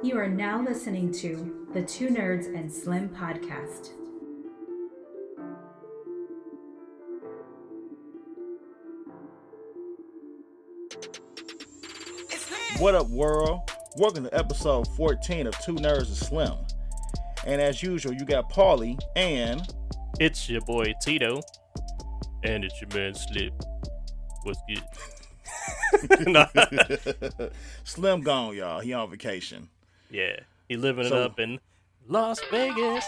You are now listening to the Two Nerds and Slim podcast. What up, world? Welcome to episode 14 of Two Nerds and Slim. And as usual, you got Paulie and It's your boy Tito, and it's your man Slip. What's good? Slim gone, y'all. He on vacation. Yeah, he living it up in Las Vegas.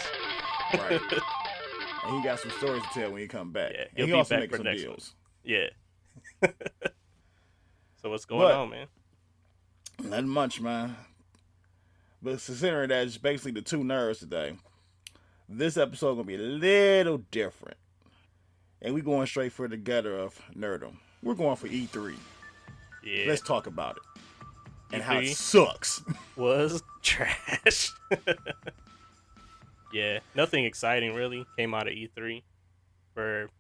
Right. and he got some stories to tell when he come back. Yeah, he'll he be also back making for some next one. deals. Yeah. so what's going But- on, man? Not much, man. But considering that it's basically the two nerds today, this episode gonna be a little different. And we going straight for the gutter of nerdom. We're going for E3. Yeah, Let's talk about it. And how it E3? sucks. was trash. yeah, nothing exciting really came out of E3 for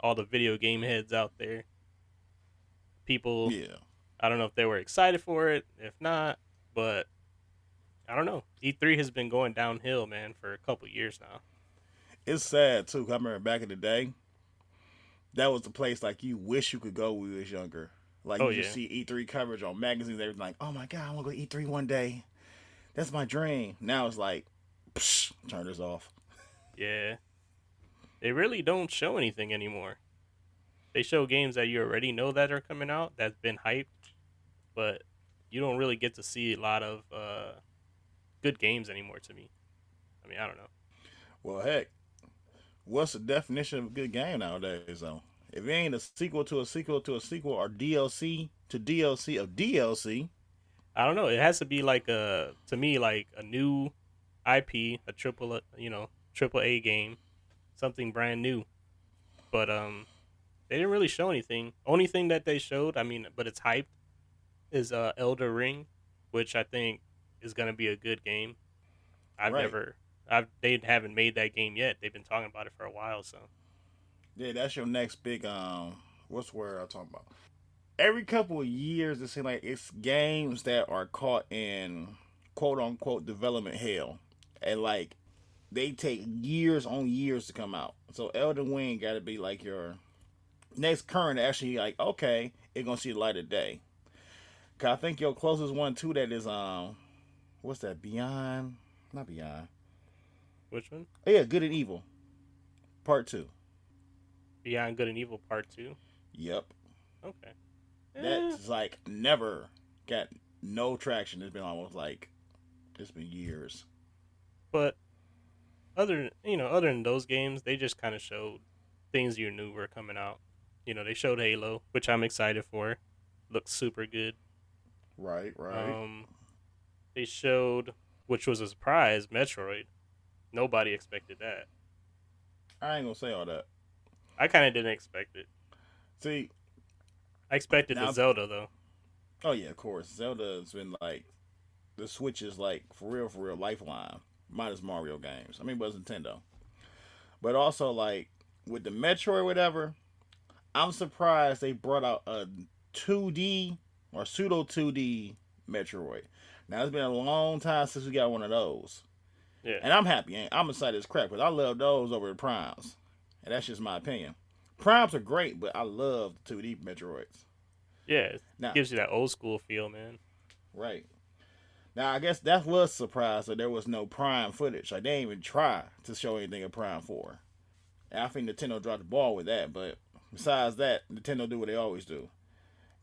all the video game heads out there. People yeah. I don't know if they were excited for it, if not, but I don't know. E3 has been going downhill, man, for a couple years now. It's sad too. I remember back in the day, that was the place like you wish you could go when you was younger. Like Oh, you just yeah. see E3 coverage on magazines, everything like, oh my god, I want to go to E3 one day. That's my dream. Now it's like, psh, turn this off. Yeah. They really don't show anything anymore. They show games that you already know that are coming out, that's been hyped, but you don't really get to see a lot of uh, good games anymore to me. I mean, I don't know. Well, heck, what's the definition of a good game nowadays, though? If it ain't a sequel to a sequel to a sequel or DLC to DLC of DLC, I don't know. It has to be like a to me like a new IP, a triple you know triple A game, something brand new. But um, they didn't really show anything. Only thing that they showed, I mean, but it's hyped, is uh Elden Ring, which I think is gonna be a good game. I've Right. never, I've they haven't made that game yet. They've been talking about it for a while, so yeah, that's your next big um. What's the word I'm talking about? Every couple of years, it seems like it's games that are caught in quote unquote development hell, and like they take years on years to come out. So Elden Ring got to be like your next current. Actually, like okay, it's gonna see the light of day. Cause I think your closest one to that is um, what's that? Beyond, not Beyond. which one? Oh, yeah, Good and Evil, Part Two. Beyond Good and Evil Part Two. Yep. Okay. Eh, That's like never got no traction. It's been almost like it's been years. But other you know, other than those games, they just kind of showed things you knew were coming out. You know, they showed Halo, which I'm excited for. Looks super good. Right, right. Um, they showed, which was a surprise, Metroid. Nobody expected that. I ain't gonna say all that. I kind of didn't expect it. See, I expected Now- the Zelda though. oh yeah, of course. Zelda's been like the Switch is like for real, for real lifeline. Minus Mario games. I mean, but it's Nintendo. But also like with the Metroid, whatever. I'm surprised they brought out a 2D or pseudo 2D Metroid. Now it's been a long time since we got one of those. Yeah. And I'm happy. I'm excited as crap because I love those over the primes. And that's just my opinion. Primes are great, but I love the 2D Metroids. Yeah, it Now, gives you that old school feel, man. right. Now, I guess that was a surprise that there was no Prime footage. Like, they didn't even try to show anything of Prime 4. And I think Nintendo dropped the ball with that. But besides that, Nintendo do what they always do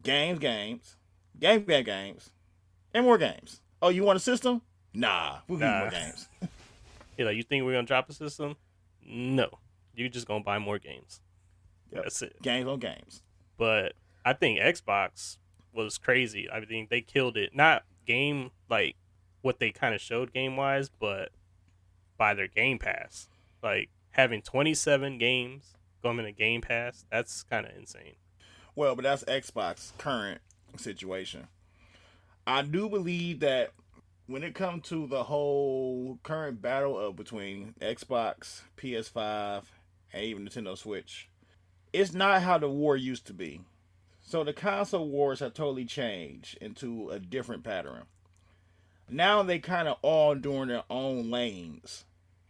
games, games, game, game, games, and more games. Oh, you want a system? Nah, we'll give you more games. you know, you think we're gonna drop a system? No, you're just gonna buy more games. Yep. That's it. games on games. but I think Xbox was crazy. I think they killed it. Not game like what they kind of showed game wise, but by their Game Pass. Like having 27 games going in a Game Pass, that's kind of insane. Well, but that's Xbox current situation. I do believe that when it comes to the whole current battle of between Xbox, PS5, and even Nintendo Switch, it's not how the war used to be. So the console wars have totally changed into a different pattern. Now they kind of all doing their own lanes,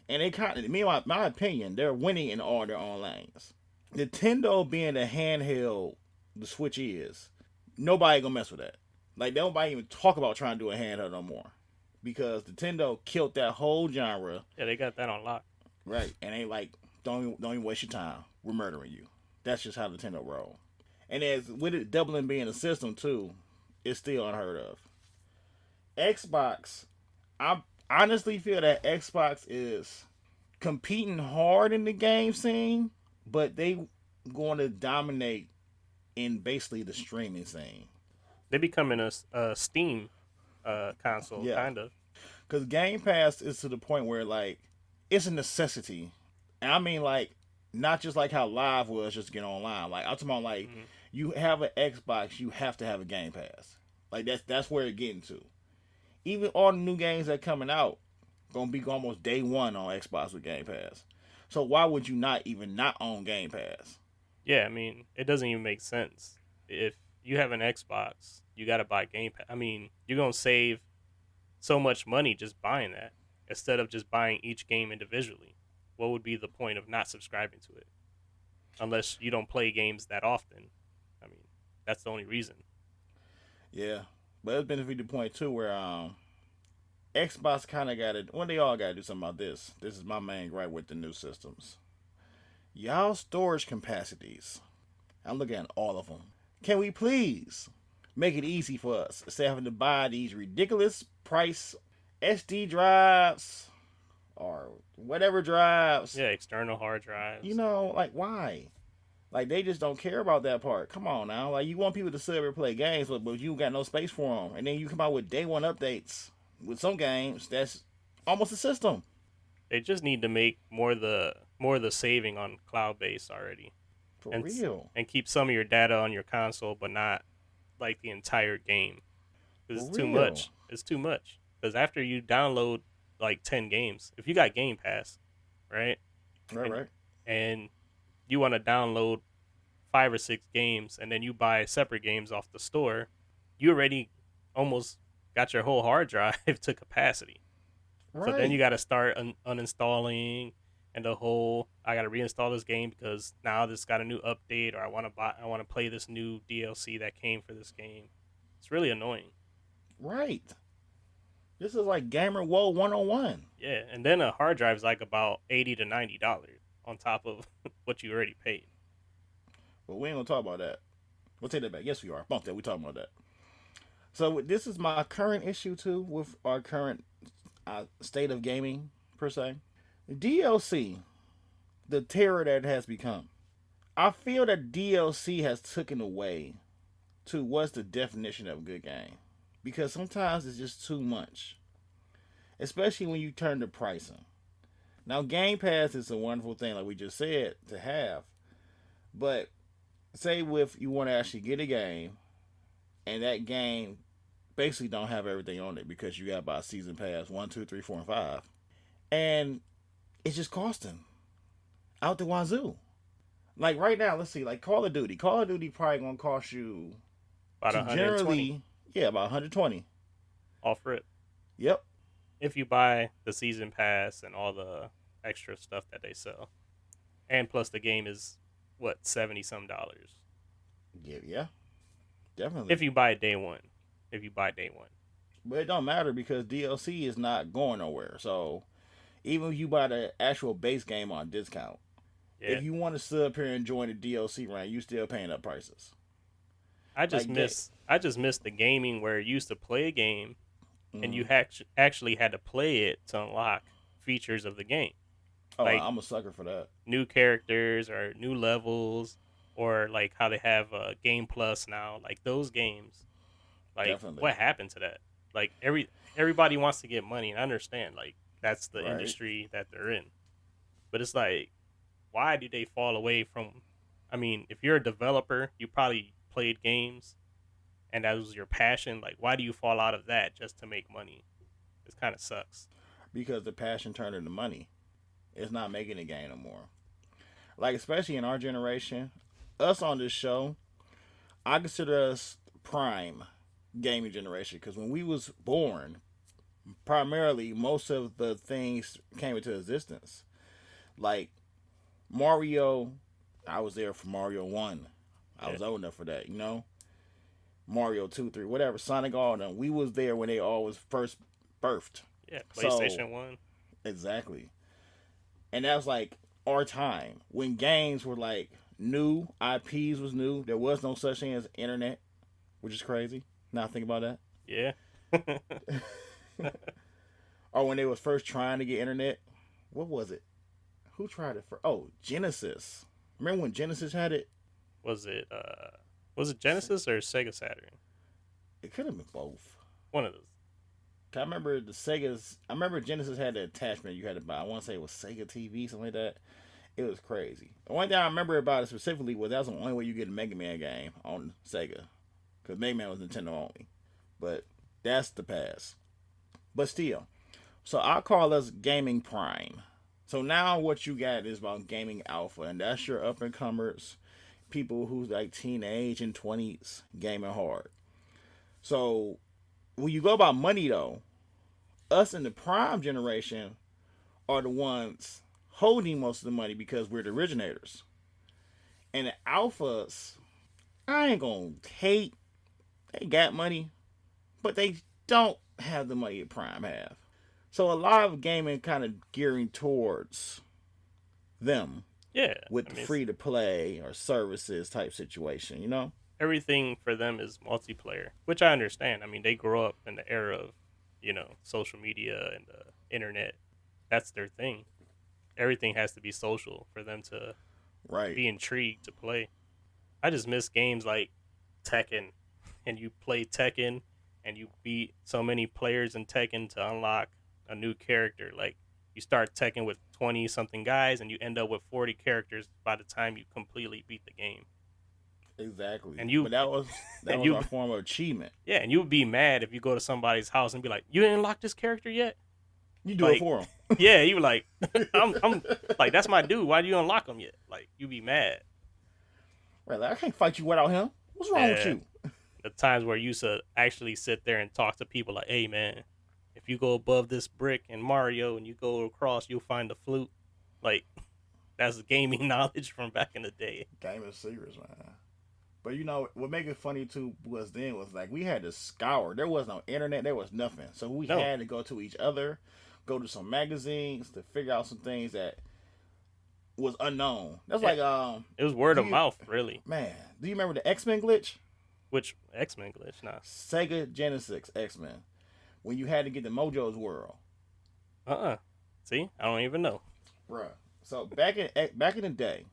and they kind of, me my, my opinion, they're winning in all their own lanes. Nintendo being the handheld the Switch is, nobody gonna mess with that. Like nobody even talk about trying to do a handheld no more, because Nintendo killed that whole genre. Yeah, they got that on lock. Right, and they like don't even, don't even waste your time. We're murdering you. That's just how Nintendo roll. And as with it doubling being a system too, it's still unheard of. Xbox, I honestly feel that Xbox is competing hard in the game scene, but they going to dominate in basically the streaming scene. They becoming a, a Steam uh, console, Yeah. kind of. Because Game Pass is to the point where like it's a necessity. And I mean like not just like how live was just to get online. Like I'm talking about like Mhm. you have an Xbox, you have to have a Game Pass. Like that's that's where it's getting to. Even all the new games that coming out gonna be almost day one on Xbox with Game Pass. So why would you not even not own Game Pass? Yeah, I mean, it doesn't even make sense. If you have an Xbox, you got to buy Game Pass. I mean, you're going to save so much money just buying that instead of just buying each game individually. What would be the point of not subscribing to it? Unless you don't play games that often. I mean, that's the only reason. Yeah, but it's been to the point too where um, Xbox kind of got to. Well, they all got to do something about this. This is my main gripe with the new systems. Y'all storage capacities. I'm looking at all of them. Can we please make it easy for us instead of having to buy these ridiculous price SD drives or whatever drives? Yeah, external hard drives. You know, like why? Like they just don't care about that part. Come on now, like you want people to sit up and play games, but, but you got no space for them, and then you come out with day one updates with some games that's almost a system. they just need to make more the more the saving on cloud base already. For And real. and keep some of your data on your console, but not like the entire game. it's too much. It's too much. Because after you download like ten games, if you got Game Pass, right, Right, and- right. and you want to download five or six games, and then you buy separate games off the store, you already almost got your whole hard drive to capacity. Right. So then you got to start un- uninstalling and the whole I got to reinstall this game because now this got a new update or I want to buy I want to play this new DLC that came for this game. It's really annoying. right. This is like gamer woe 101. Yeah, and then a hard drive is like about 80 to 90 dollars on top of what you already paid. But we ain't gonna talk about that. We'll take that back. Yes, we are. Bump that. We talking about that. So this is my current issue too with our current uh, state of gaming per se. DLC, the terror that it has become. I feel that DLC has taken away to what's the definition of a good game because sometimes it's just too much, especially when you turn to pricing. Now, Game Pass is a wonderful thing, like we just said, to have, but say if you want to actually get a game and that game basically don't have everything on it because you got to buy season pass one two three four and five and it's just costing out the wazoo. Like right now let's see like call of duty. Call of duty probably gonna cost you About 120 yeah about 120 off it. yep if you buy the season pass and all the extra stuff that they sell. And plus the game is what 70 some dollars. yeah yeah definitely If you buy it day 1. If you buy day 1. But it don't matter because DLC is not going nowhere. So even if you buy the actual base game on discount, Yeah. if you want to sit up here and join the DLC run, you still paying up prices. I just Like, miss I just miss the gaming where you used to play a game and Mhm. you hac- actually had to play it to unlock features of the game. oh, like- I'm a sucker for that. New characters or new levels or like how they have uh, Game Plus now, like those games. Like Definitely. what happened to that? Like every everybody wants to get money and I understand like that's the Right. industry that they're in. But it's like why do they fall away from I mean, if you're a developer, you probably played games and that was your passion. Like why do you fall out of that just to make money? It kind of sucks. because the passion turned into money. It's not making a game no more. Like especially in our generation, us on this show, I consider us prime gaming generation because when we was born, primarily most of the things came into existence. Like Mario, I was there for Mario One. I was old enough for that, you know. Mario two, three, whatever. Sonic all of them. We was there when they all was first birthed. Yeah, So- PlayStation One. Exactly. And that was like our time when games were like new, IPs was new. There was no such thing as internet, which is crazy. Now think about that. Yeah. Or when they was first trying to get internet, what was it? Who tried it for? Oh, Genesis. Remember when Genesis had it? Was it uh was it Genesis or Sega Saturn? It could have been both. One of those. I remember the Sega's. I remember Genesis had the attachment you had to buy. I want to say it was Sega TV, something like that. It was crazy. The one thing I remember about it specifically was that was the only way you get a Mega Man game on Sega, because Mega Man was Nintendo only. But that's the past. But still, so I call us Gaming Prime. So now what you got is about Gaming Alpha, and that's your up and comers, people who's like teenage and twenties gaming hard. So when you go about money though, us in the prime generation are the ones holding most of the money because we're the originators. And the alphas, I ain't gonna hate. They got money, but they don't have the money that prime have. So a lot of gaming kind of gearing towards them Yeah. with I mean, free to play or services type situation, you know? everything for them is multiplayer, which I understand. I mean, they grow up in the era of, you know, social media and the internet. That's their thing. Everything has to be social for them to Right. be intrigued to play. I just miss games like Tekken, and you play Tekken, and you beat so many players in Tekken to unlock a new character. Like you start Tekken with twenty something guys, and you end up with forty characters by the time you completely beat the game. Exactly. And you- but that was that and was you- our form of achievement. Yeah, and you would be mad if you go to somebody's house and be like, "You didn't unlock this character yet." You do Like- it for him yeah, you were like, "I'm, I'm like that's my dude. Why do you unlock him yet?" Like you be mad. Right, like, I can't fight you without him. What's wrong with you? the times where you used to actually sit there and talk to people like, hey man, you go above this brick in Mario and you go across, you'll find the flute. Like that's gaming knowledge from back in the day. Game is serious, man. But you know what make it funny too was then was like we had to scour. There was no internet. There was nothing. So we No. had to go to each other, go to some magazines to figure out some things that was unknown. That's Yeah. like um It was word of You- mouth, really. man. Do you remember the X Men glitch? Which X Men glitch, nah. Sega Genesis X Men. When you had to get the Mojo's World. Uh uh See, I don't even know. Bruh. So back in eh, back in the day,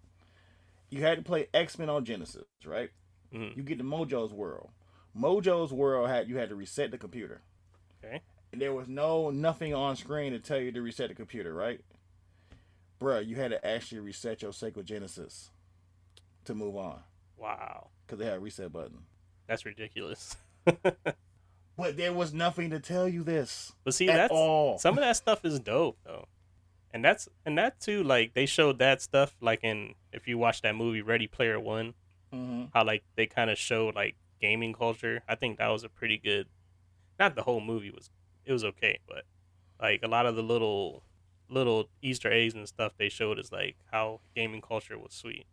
you had to play X Men on Genesis, right? Mhm. You get the Mojo's World. Mojo's World had you had to reset the computer. Okay. And there was no nothing on screen to tell you to reset the computer, right? Bruh, you had to actually reset your Sega Genesis to move on Wow, because they had a reset button. that's ridiculous. But there was nothing to tell you this But see, at that's all. some of that stuff is dope though, and that's and that too. Like they showed that stuff like in if you watch that movie Ready Player One. hmm how like they kind of showed like gaming culture. I think that was a pretty good. Not the whole movie was it was okay, but like a lot of the little little Easter eggs and stuff they showed is like how gaming culture was sweet.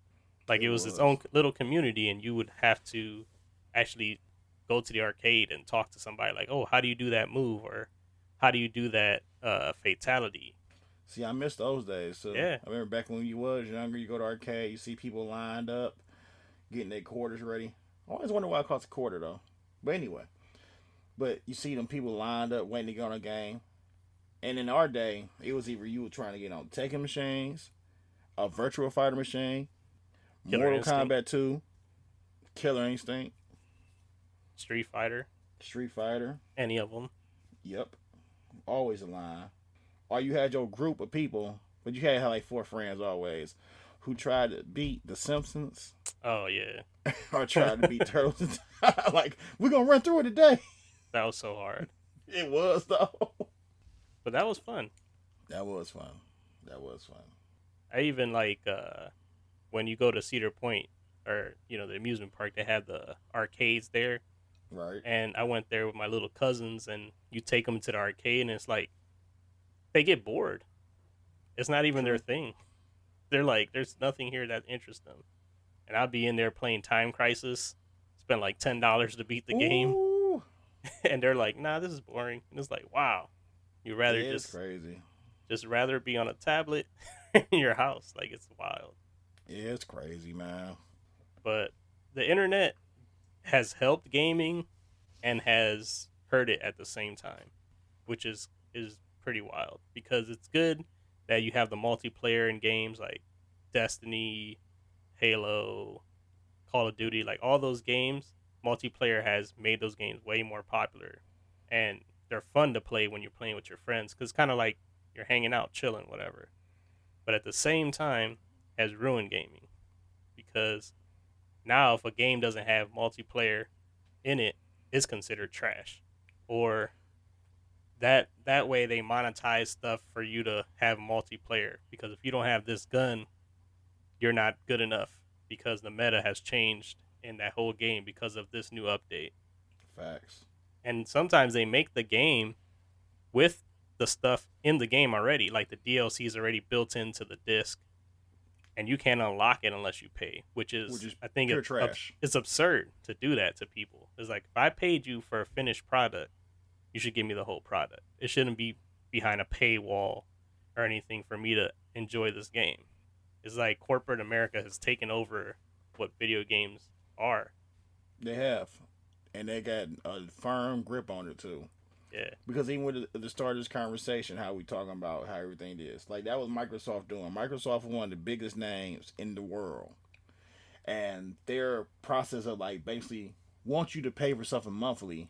Like it, It was, its own little community, and you would have to actually go to the arcade and talk to somebody like, oh, how do you do that move or how do you do that uh, fatality? See, I miss those days. So Yeah. I remember back when you was younger, you go to arcade, you see people lined up, getting their quarters ready. I always wonder why it costs a quarter though. But anyway, but you see them people lined up waiting to go on a game. And in our day, it was either you were trying to get on Tekken machines, a Virtual Fighter machine, Killer Mortal Instinct. Kombat 2, Killer Instinct, Street Fighter, Street Fighter. any of them. Yep. Always a line. Or you had your group of people, but you had like four friends always, who tried to beat The Simpsons Oh yeah, or tried to beat Turtles. like, we're going to run through it today. that was so hard, It was, though. but that was fun. That was fun. That was fun. I even like uh, when you go to Cedar Point or you know the amusement park, they have the arcades there. Right. and I went there with my little cousins, and you take them to the arcade, and it's like they get bored. It's not even their thing. They're like, there's nothing here that interests them, and I'd be in there playing Time Crisis, spend like ten dollars to beat the game, and they're like, nah, this is boring, and it's like, wow, you rather it just crazy. just rather be on a tablet in your house, like it's wild. Yeah, it's crazy, man. but the internet has helped gaming and has hurt it at the same time, which is is pretty wild because it's good that you have the multiplayer in games like Destiny, Halo, Call of Duty, like all those games, multiplayer has made those games way more popular and they're fun to play when you're playing with your friends cuz kind of like you're hanging out, chilling, whatever. But at the same time has ruined gaming because now if a game doesn't have multiplayer in it it's considered trash. Or that that way they monetize stuff for you to have multiplayer. Because if you don't have this gun you're not good enough because the meta has changed in that whole game because of this new update. Facts. and sometimes they make the game with the stuff in the game already. Like the DLC is already built into the disc and you can't unlock it unless you pay which is, Which is i think it's, trash. it's absurd to do that to people it's like if i paid you for a finished product you should give me the whole product it shouldn't be behind a paywall or anything for me to enjoy this game it's like corporate america has taken over what video games are They have, and they got a firm grip on it too. Yeah Because even with the, the start of this conversation, how we talking about how everything is, like that was Microsoft doing. Microsoft was one of the biggest names in the world, and their process of like basically want you to pay for something monthly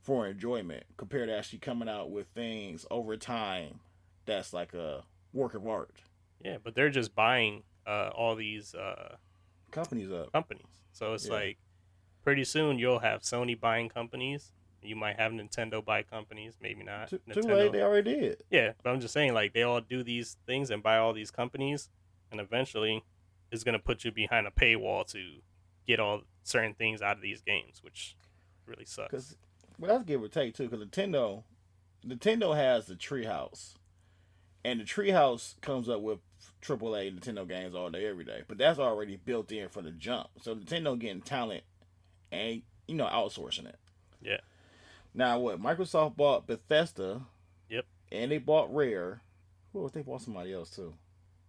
for enjoyment, compared to actually coming out with things over time that's like a work of art. yeah but they're just buying uh, all these uh, Companies up, companies. So it's Yeah. like pretty soon you'll have Sony buying companies. You might have Nintendo buy companies, maybe not. too, too late. They already did. yeah, but I'm just saying like they all do these things and buy all these companies, and eventually it's gonna put you behind a paywall to get all certain things out of these games, which really sucks. Because well, that's give or take too. Because Nintendo, Nintendo has the Treehouse, and the Treehouse comes up with AAA Nintendo games all day, every day. But that's already built in for the jump. So Nintendo getting talent and you know outsourcing it. Yeah. Now what? Microsoft bought Bethesda. Yep. And they bought Rare. Who else? They bought somebody else too.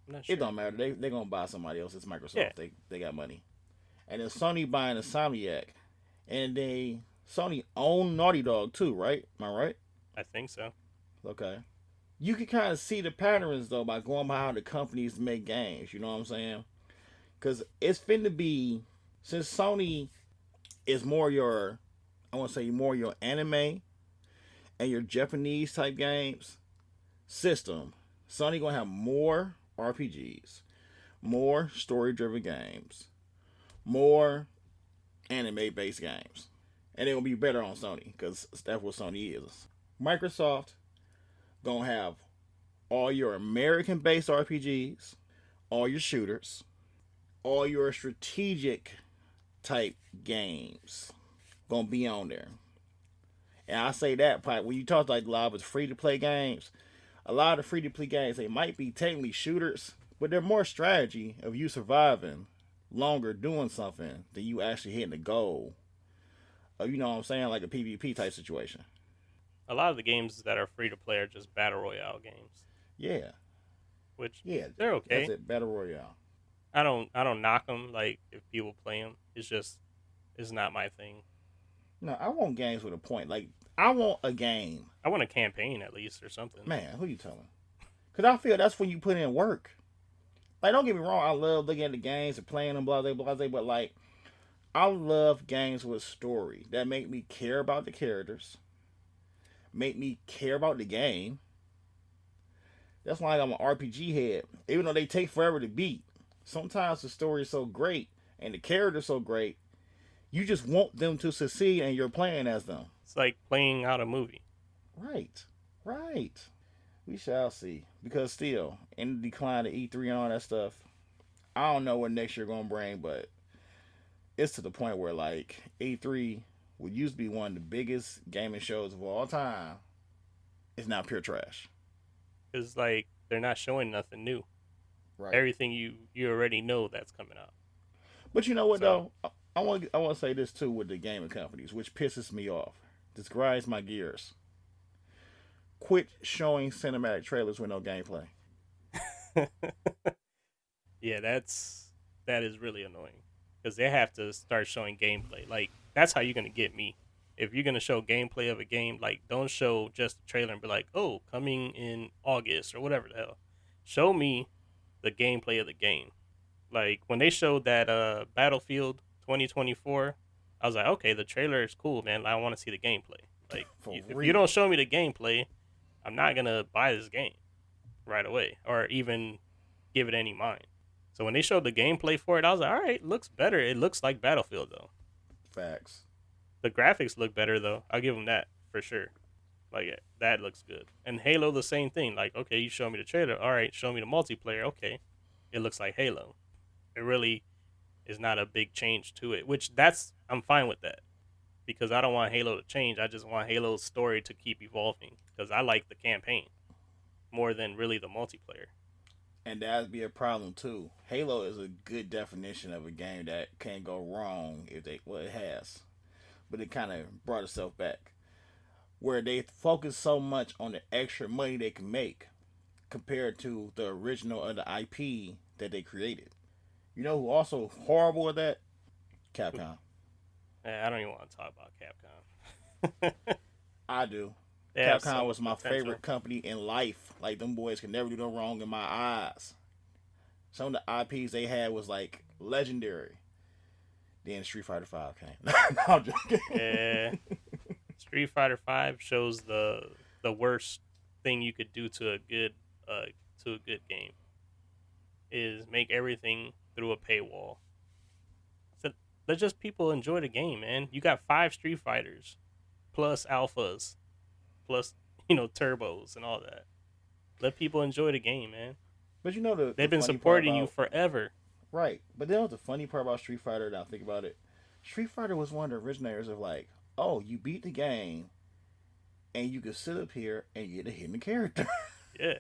Not sure. It don't matter. They they gonna buy somebody else. It's Microsoft. Yeah. They they got money. And then Sony buying Insomniac, and they Sony own Naughty Dog too, right? Am I right? I think so. Okay. You can kind of see the patterns though by going by how the companies make games. You know what I'm saying? Because it's finna be since Sony is more your, I want to say more your anime and your Japanese type games system. Sony gonna have more RPGs, more story driven games, more anime based games, and gonna be better on Sony because that's what Sony is. Microsoft gonna have all your American based RPGs, all your shooters, all your strategic type games gonna be on there. And I say that part when you talk like a lot of free to play games, a lot of free to play games they might be technically shooters, but they're more strategy of you surviving longer doing something than you actually hitting the goal. Of you know what I'm saying, like a PvP type situation. A lot of the games that are free to play are just battle royale games, Yeah, which yeah, they're okay. that's it. Battle Royale. I don't I don't knock them like if people play them. It's just it's not my thing. No, I want games with a point. Like I want a game, I want a campaign at least or something. man. Who you telling? Because I feel that's when you put in work. Like, don't get me wrong. I love looking at the games and playing them, blah blah blah. blah but like, I love games with story that make me care about the characters, make me care about the game. That's why I'm an RPG head. Even though they take forever to beat, sometimes the story is so great and the character's so great, you just want them to succeed and you're playing as them. It's like playing out a movie. Right, right. We shall see. Because still, in the decline of E3 and all that stuff, I don't know what next year gonna bring, but it's to the point where like E3 what used to be one of the biggest gaming shows of all time is now pure trash. It's like they're not showing nothing new. Right. Everything you you already know that's coming out. But you know what So- though? I, want I want to say this too with the gaming companies, which pisses me off. This grinds my gears. Quit showing cinematic trailers with no gameplay. yeah, that's that is really annoying because they have to start showing gameplay. Like that's how you're gonna get me. If you're gonna show gameplay of a game, like don't show just the trailer and be like, "Oh, coming in August" or whatever the hell. Show me the gameplay of the game. Like when they showed that uh Battlefield 2024, I was like, "Okay, the trailer is cool, man. I want to see the gameplay." Like For if real. you don't show me the gameplay, I'm not gonna buy this game right away or even give it any mind. So when they showed the gameplay for it, I was like, all right, looks better. It looks like Battlefield though. Facts. The graphics look better though. I'll give them that for sure. Like eh, that looks good. And Halo the same thing. Like okay, you show me the trailer. All right, show me the multiplayer. Okay, it looks like Halo. It really is not a big change to it. Which that's I'm fine with that because I don't want Halo to change. I just want Halo's story to keep evolving because I like the campaign more than really the multiplayer. And that'd be a problem too. Halo is a good definition of a game that can't go wrong if they well it has. But it kind of brought itself back. Where they focus so much on the extra money they can make compared to the original of the IP that they created. You know who also horrible at that? Capcom. Eh, I don't even want to talk about Capcom. I do. They Capcom was my potential. favorite company in life. Like them boys can never do no wrong in my eyes. Some of the IPs they had was like legendary. Then Street Fighter Five came. no, I'm joking. Yeah. Street Fighter Five shows the the worst thing you could do to a good uh to a good game is make everything through a paywall. So let just people enjoy the game, man. You got five Street Fighters, plus alphas, plus you know turbos and all that. Let people enjoy the game, man. But you know the They've the been supporting you forever. right. But you know the funny part about Street Fighter? Now think about it. Street Fighter was one of the originators of like, oh, you beat the game, and you can sit up here and get a hidden character. Yeah,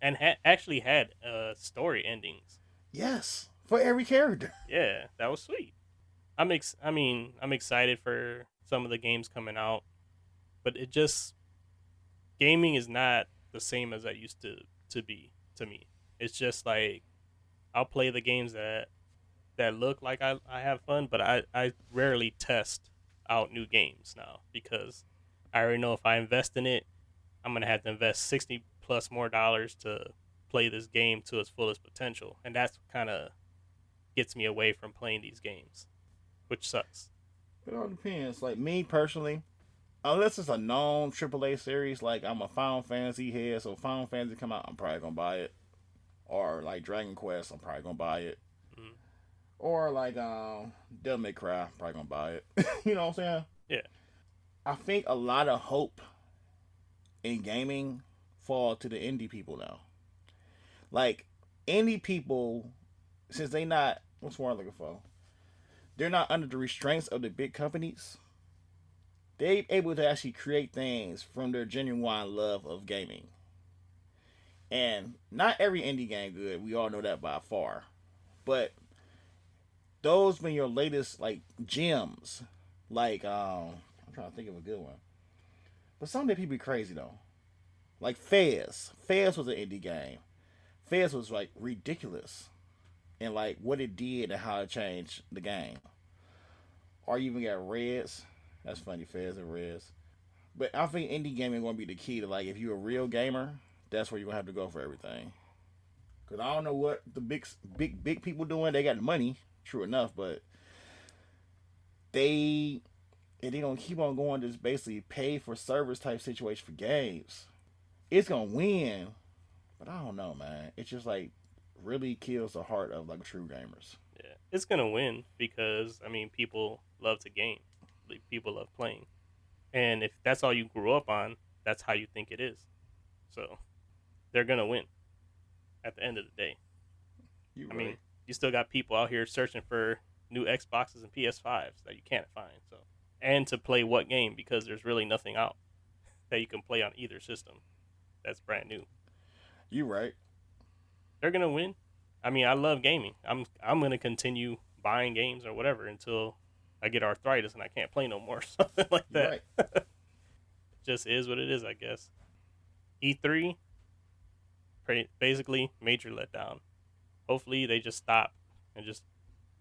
and ha- actually had uh story endings. yes, for every character. Yeah, that was sweet. I'm ex- I mean, I'm excited for some of the games coming out, but it just gaming is not the same as I used to to be to me. It's just like I'll play the games that that look like I, I have fun, but I, I rarely test out new games now because I already know if I invest in it, I'm gonna have to invest sixty plus more dollars to play this game to its fullest potential, and that's kind of gets me away from playing these games, which sucks. It all depends. Like me personally, unless it's a known AAA series, like I'm a Final Fantasy head, so Final Fantasy come out, I'm probably gonna buy it. Or like Dragon Quest, I'm probably gonna buy it. Mhm. Or like um Devil May Cry, probably gonna buy it. you know what I'm saying? Yeah. I think a lot of hope in gaming fall to the indie people now. Like indie people, since they not what's I'm looking for? They're not under the restraints of the big companies. They're able to actually create things from their genuine love of gaming. And not every indie game good. We all know that by far. But those been your latest like gems. Like um I'm trying to think of a good one. But some of the people be crazy though. Like Fez. Fez was an indie game. Fez was like ridiculous. And like what it did and how it changed the game. Or you even got Reds. That's funny, Fez and Reds. But I think indie gaming gonna be the key to like if you're a real gamer, that's where you're gonna have to go for everything. Cause I don't know what the big big big people doing. They got money, true enough, but they and they gonna keep on going this basically pay for service type situation for games. It's gonna win, but I don't know, man. It's just like really kills the heart of like true gamers. Yeah, it's gonna win because I mean, people love to game, Like, people love playing, and if that's all you grew up on, that's how you think it is. So, they're gonna win. At the end of the day, You I mean, you still got people out here searching for new Xboxes and PS5s that you can't find. So, and to play what game because there's really nothing out that you can play on either system that's brand new. You right. They're gonna win. I mean, I love gaming. I'm I'm gonna continue buying games or whatever until I get arthritis and I can't play no more, something like that. right. Just is what it is, I guess. E3, basically major letdown. Hopefully they just stop and just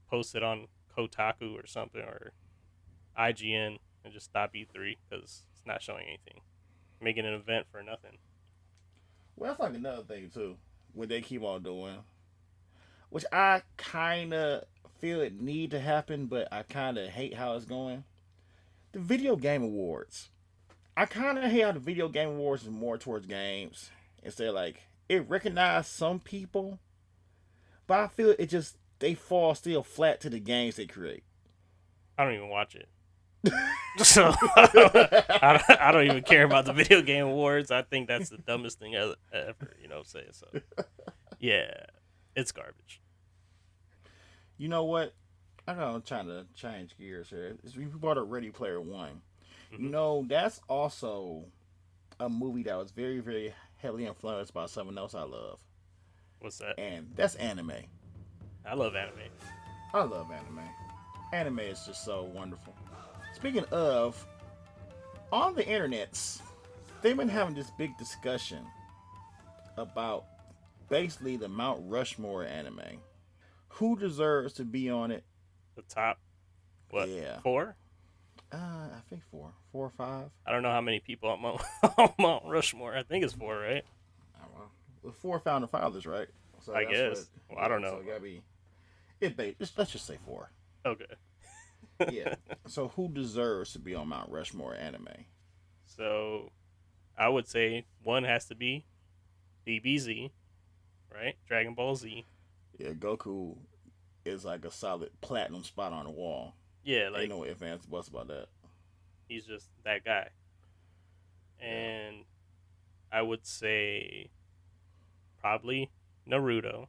post it on Kotaku or something or IGN and just stop E3 because it's not showing anything. Making an event for nothing. Well, that's like another thing too. What they keep on doing, which I kind of feel it need to happen, but I kind of hate how it's going. The video game awards. I kind of hate how the video game awards is more towards games instead. Like it recognize some people, but I feel it just they fall still flat to the games they create. I don't even watch it. so I don't, I don't even care about the video game awards. I think that's the dumbest thing ever, you know, say so. Yeah, it's garbage. You know what? I'm gonna trying to change gears here. We brought up Ready Player One. You Mhm. know, that's also a movie that was very, very heavily influenced by someone else I love, What's that? and that's anime. I love anime. I love anime. Anime is just so wonderful. Speaking of, on the internets, they've been having this big discussion about basically the Mount Rushmore anime. Who deserves to be on it? The top, what? Yeah. Four? Uh, I think four, four or five. I don't know how many people on Mount, on Mount Rushmore. I think it's four, right? I don't know. The four founder fathers, right? So I guess. Well, I don't know. So it gotta be. It let's just say four. Okay. Yeah. so who deserves to be on Mount Rushmore anime? So, I would say one has to be DBZ, right? Dragon Ball Z. Yeah, Goku is like a solid platinum spot on the wall. Yeah, Like, Ain't no ifs ands buts about that. he's just that guy. And I would say probably Naruto.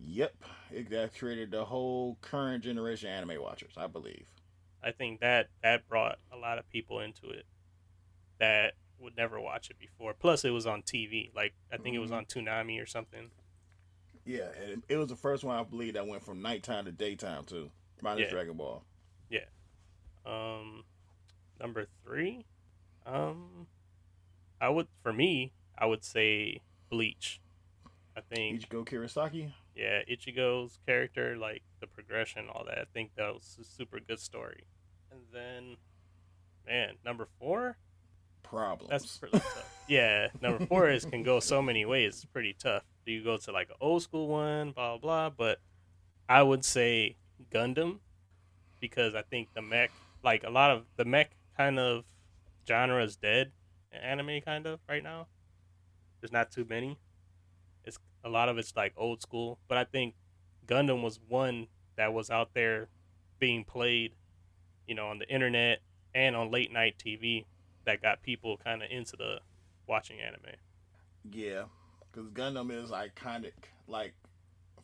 Yep, it that created the whole current generation anime watchers, I believe. I think that that brought a lot of people into it that would never watch it before. Plus, it was on TV. Like I think it was Mhm. on Toonami or something. Yeah, and it was the first one I believe that went from nighttime to daytime too. Minus Yeah. Dragon Ball. Yeah. Um, number three, um, I would for me, I would say Bleach. I think Ichigo Kurosaki. Yeah, Ichigo's character, like the progression, all that. I think that was a super good story. And then, man, number four, Problems. that's pretty tough. Yeah, number four is can go so many ways. It's pretty tough. Do you go to like an old school one, blah blah? blah but I would say Gundam because I think the mech, like a lot of the mech kind of genre is dead in anime kind of right now. There's not too many. A lot of it's like old school, but I think Gundam was one that was out there being played, you know, on the internet and on late night TV that got people kind of into the watching anime. Yeah, because Gundam is iconic. Like,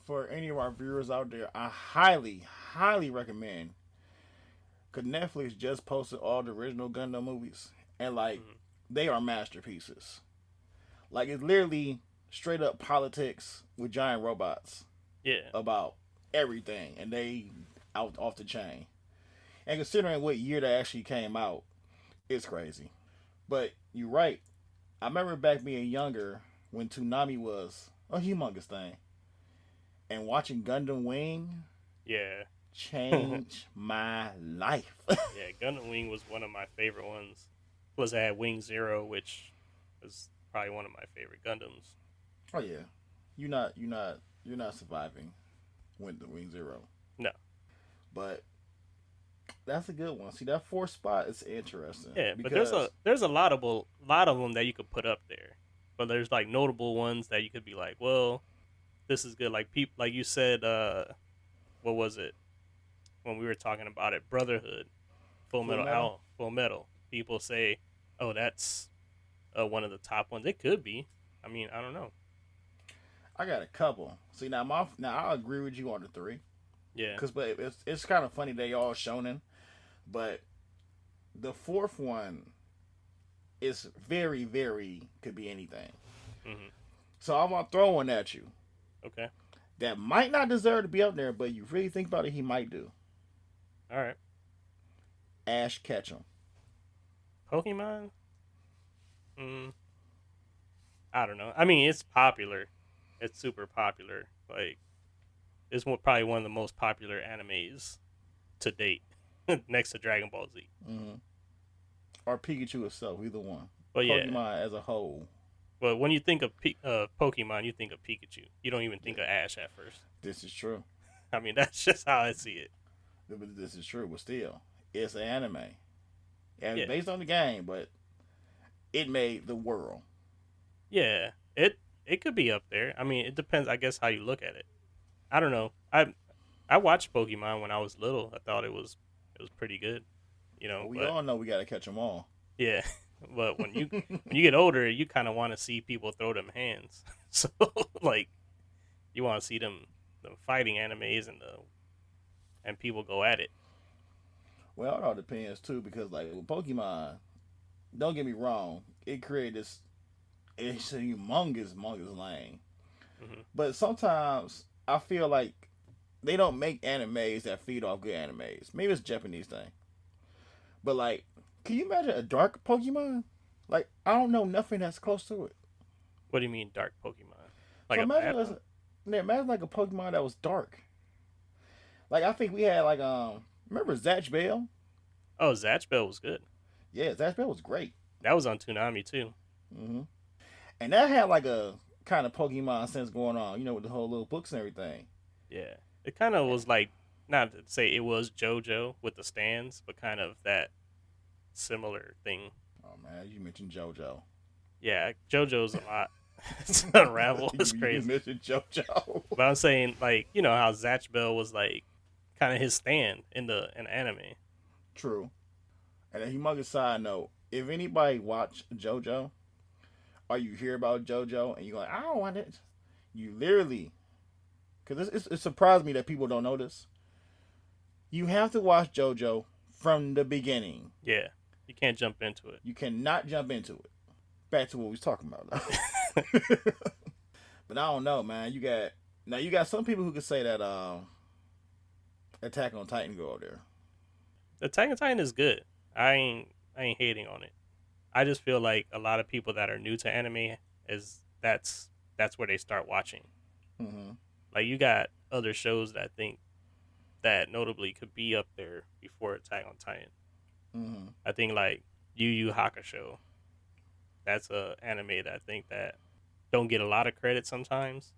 for any of our viewers out there, I highly, highly recommend. Because Netflix just posted all the original Gundam movies, and like, Mhm. they are masterpieces. Like, it's literally straight up politics with giant robots Yeah, about everything, and they out off the chain. And considering what year they actually came out, it's crazy. But you're right. I remember back being younger when Toonami was a humongous thing, and watching Gundam Wing yeah, changed my life. yeah. Gundam Wing was one of my favorite ones. Plus, I had Wing Zero, which was probably one of my favorite Gundams. Oh yeah, you're not you're not you're not surviving with the Wing Zero. No. but that's a good one. See that fourth spot is interesting. Yeah, but there's a there's a lot of a lot of them that you could put up there, but there's like notable ones that you could be like, well, this is good. Like people, like you said, uh, what was it when we were talking about it? Brotherhood, Full, Full Metal, Metal? Al- Full Metal. People say, oh, that's uh, one of the top ones. It could be. I mean, I don't know. I got a couple. See now, my now I agree with you on the three, Yeah, because but it's it's kind of funny they all shonen, but the fourth one is very, very could be anything. hmm So I'm gonna throw one at you Okay. that might not deserve to be up there, but you really think about it, he might do. All right. Ash Ketchum. Pokemon. Mm, I don't know. I mean, it's popular. It's super popular. Like, it's one, probably one of the most popular animes to date, next to Dragon Ball Z. hmm Or Pikachu itself, either one. But yeah, Pokemon as a whole. but when you think of P- uh, Pokemon, you think of Pikachu. You don't even think of Ash at first. This is true. I mean, that's just how I see it. But This is true, but still, it's an anime. And Yeah. based on the game, but it made the world. Yeah, it it could be up there. I mean, it depends. I guess how you look at it. I don't know. I I watched Pokemon when I was little. I thought it was it was pretty good. You know, we but all know we got to catch them all. yeah. But when you when you get older, you kind of want to see people throw them hands. So like, you want to see them the fighting animes and the and people go at it. Well, it all depends too, because like with Pokemon, don't get me wrong, it created this it's a humongous, humongous lane. Mhm. But sometimes I feel like they don't make animes that feed off good animes. Maybe it's a Japanese thing. But like, can you imagine a dark Pokemon? Like, I don't know nothing that's close to it. What do you mean dark Pokemon? Like so a imagine, yeah, imagine like a Pokemon that was dark. Like I think we had like um remember Zatch Bell? Oh, Zatch Bell was good. Yeah, Zatch Bell was great. That was on Toonami too. hmm And that had like a kind of Pokemon sense going on, you know, with the whole little books and everything. Yeah, it kind of was like not to say it was JoJo with the stands, but kind of that similar thing. Oh man, you mentioned JoJo. Yeah, JoJo's a lot. it's unravel. It's You- You crazy. mentioned JoJo. But I'm saying like you know how Zatch Bell was like kind of his stand in the in anime. True. And a humongous side note: if anybody watch JoJo, or you hear about JoJo and you're like, I don't want it, you literally, because it's, it surprised me that people don't know this. You have to watch JoJo from the beginning. Yeah, you can't jump into it. You cannot jump into it. Back to what we was talking about. but I don't know, man. You got now. You got some people who could say that um, Attack on Titan go over there. Attack on Titan is good. I ain't I ain't hating on it. I just feel like a lot of people that are new to anime is that's that's where they start watching. Mm-hmm. Like you got other shows that I think that notably could be up there before Attack on Titan. Mm-hmm. I think like Yu Yu Hakusho. That's a anime that I think that don't get a lot of credit sometimes,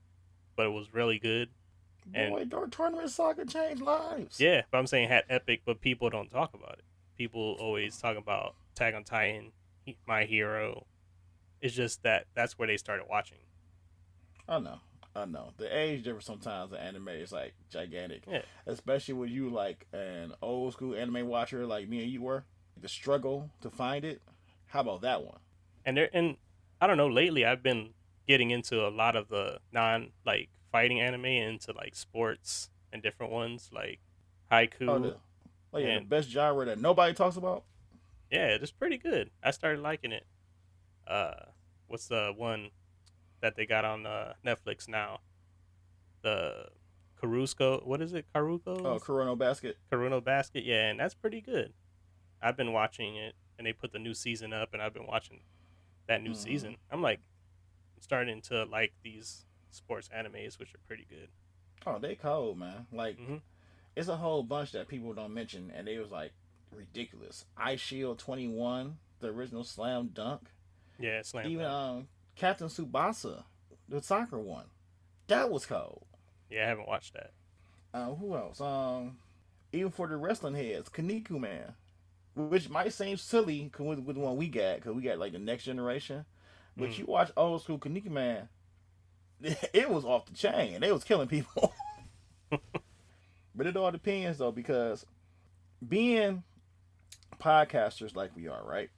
but it was really good. And- Boy, Dark Tournament soccer changed lives. Yeah, but I'm saying had epic, but people don't talk about it. People always talk about Attack on Titan, My Hero. It's just that that's where they started watching. I know. I know. The age difference sometimes in anime is like gigantic. Yeah. Especially when you like an old school anime watcher like me and you were. The struggle to find it. How about that one? And there and I don't know, lately I've been getting into a lot of the non like fighting anime into like sports and different ones like oh, Haikyu. Oh, the, oh yeah, the best genre that nobody talks about. Yeah, it's pretty good. I started liking it. Uh, what's the one that they got on uh, Netflix now? The Karusko. What is it? Karuko? Oh, Kuroko no Basket. Karuno Basket. Yeah, and that's pretty good. I've been watching it, and they put the new season up, and I've been watching that new Mhm. season. I'm like starting to like these sports animes, which are pretty good. Oh, they cold, man. Like Mhm. it's a whole bunch that people don't mention, and they was like ridiculous. Eyeshield Twenty One, the original Slam Dunk. Yeah, Slam. Even Dunk. um, Captain Tsubasa, the soccer one, that was cold. yeah, I haven't watched that. Uh, who else? Um, even for the wrestling heads, Kinniku Man, which might seem silly with, with the one we got, because we got like the next generation. But Mm. you watch old school Kinniku Man, it was off the chain. They was killing people. but it all depends though, because being podcasters like we are, right?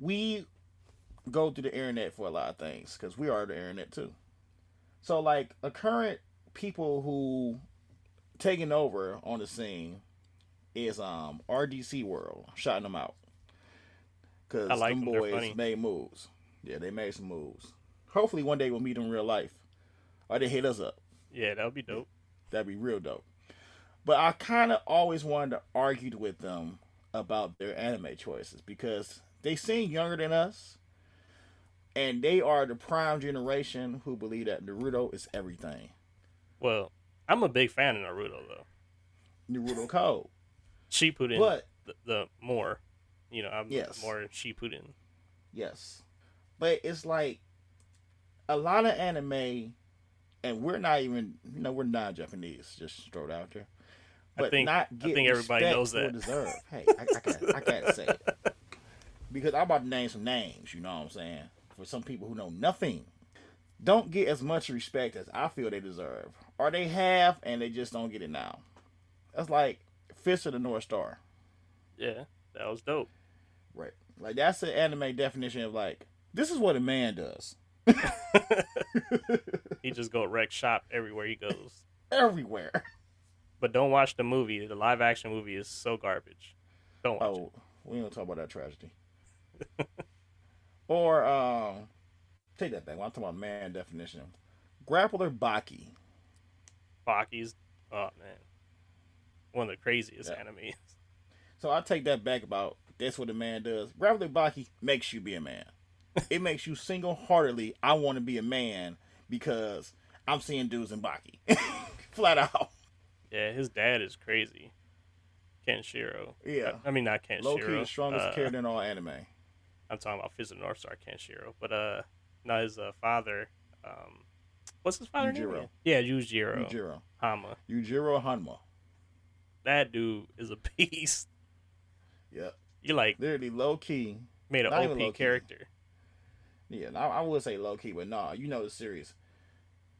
We go through the internet for a lot of things because we are the internet too. So like a current people who taking over on the scene is um RDC World, shouting them out. because like them them. Boys made moves. Yeah, they made some moves. Hopefully, one day we'll meet them in real life, or they hit us up. Yeah, that would be dope. That'd be real dope. But I kind of always wanted to argue with them about their anime choices because they seem younger than us, and they are the prime generation who believe that Naruto is everything. Well, I'm a big fan of Naruto though. Naruto Code. Shippuden, But the, the more, you know, I'm Yes. more Shippuden. Yes. But it's like a lot of anime, and we're not even, you know, we're not Japanese, just throw it out there. I But think- not I get think everybody knows that. Deserve. Hey, I, I, can't, I say it. Because I'm about to name some names, you know what I'm saying? For some people who know nothing. Don't get as much respect as I feel they deserve. Or they have, and they just don't get it now. That's like Fist of the North Star. Yeah, that was dope. Right. Like that's the anime definition of like this is what a man does. He just go wreck shop everywhere he goes. Everywhere. But don't watch the movie. The live action movie is so garbage. Don't watch it. Oh, we don't talk about that tragedy. or um take that back. When I'm talking about man definition. Grappler Baki. Baki's, oh man, one of the craziest Yeah. animes. So I take that back about that's what a man does. Grappler Baki makes you be a man. it makes you single heartedly I want to be a man because I'm seeing dudes in Baki. Flat out. Yeah, his dad is crazy. Kenshiro. Yeah. I, I mean not Low key Kenshiro. the strongest uh, character in all anime. I'm talking about Fist of the North Star Kenshiro. But uh, no, his uh, father. Um, what's his father name? Yujiro. Yeah, Yujiro Yujiro. Hama. Yujiro Hanma. That dude is a beast. Yeah. You're like Literally low key. made an OP character. Yeah, I, I would say low key, but nah, you know the series.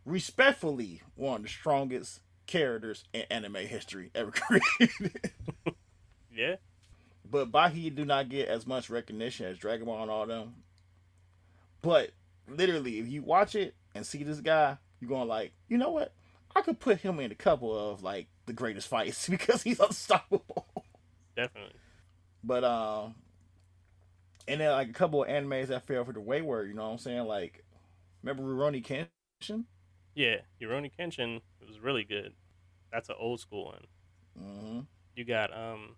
Respectfully, one of the strongest characters in anime history ever created. Yeah. but Baki do not get as much recognition as Dragon Ball and all them. But literally, if you watch it and see this guy, you're going like, you know what? I could put him in a couple of like the greatest fights because he's unstoppable. Definitely. But um, and then like a couple of animes that fell for the wayward. You know what I'm saying? Like, remember Rurouni Kenshin? Yeah, Rurouni Kenshin was really good. That's an old school one. Mm-hmm. You got um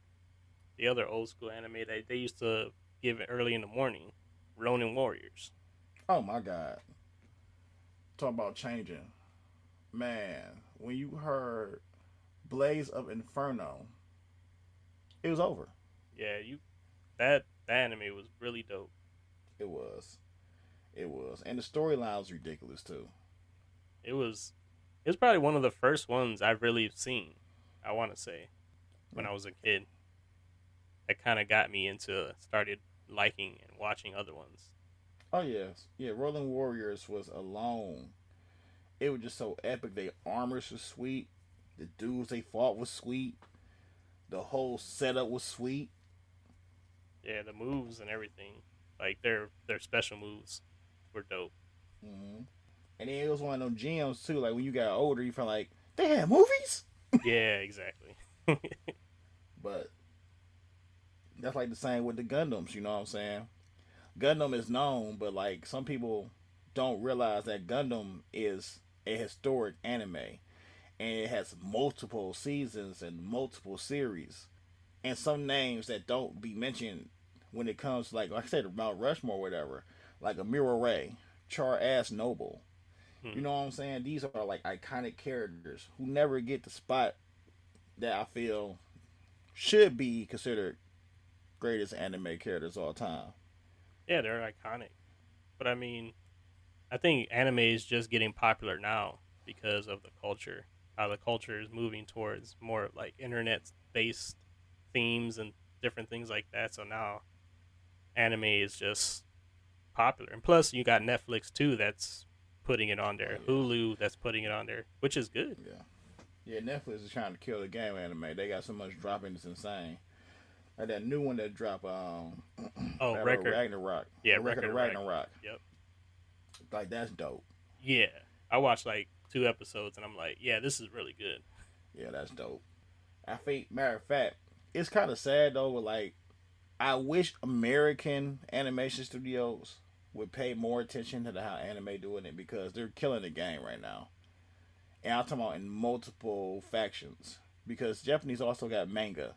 the other old school anime that they used to give it early in the morning, Ronin Warriors. Oh my God! Talk about changing, man. When you heard Blaze of Inferno, it was over. Yeah, you that that anime was really dope. It was, it was, and the storyline was ridiculous too. It was it was probably one of the first ones I've really seen. I want to say when I was a kid. That kind of got me into started liking and watching other ones. Oh yes, yeah. Ronin Warriors was alone. It was just so epic. Their armors was sweet. The dudes they fought was sweet. The whole setup was sweet. Yeah, the moves and everything, like their their special moves, were dope. hmm And then it was one of them gems too. Like when you got older, you felt like they had movies. yeah, exactly. But that's like the same with the Gundams, you know what I'm saying? Gundam is known, but like some people don't realize that Gundam is a historic anime and it has multiple seasons and multiple series and some names that don't be mentioned when it comes to like like I said Mount Rushmore or whatever, like Amuro Ray, Char Aznable. Hmm. You know what I'm saying? These are like iconic characters who never get the spot that I feel should be considered greatest anime characters of all time. Yeah, they're iconic. But I mean, I think anime is just getting popular now because of the culture. How the culture is moving towards more like internet based themes and different things like that. So now anime is just popular. And plus you got Netflix too that's putting it on there. Oh, yeah. Hulu that's putting it on there, which is good. Yeah. Yeah, Netflix is trying to kill the game anime. They got so much dropping, it's insane. Like that new one that dropped, um, Oh, record. Ragnarok. Yeah, record of Record of Ragnarok. Yep. Like that's dope. Yeah. I watched like two episodes and I'm like, yeah, this is really good. Yeah, that's dope. I think, matter of fact, it's kind of sad though. With like, I wish American animation studios would pay more attention to how anime doing it because they're killing the game right now. And I'm talking about in multiple factions because Japanese also got manga,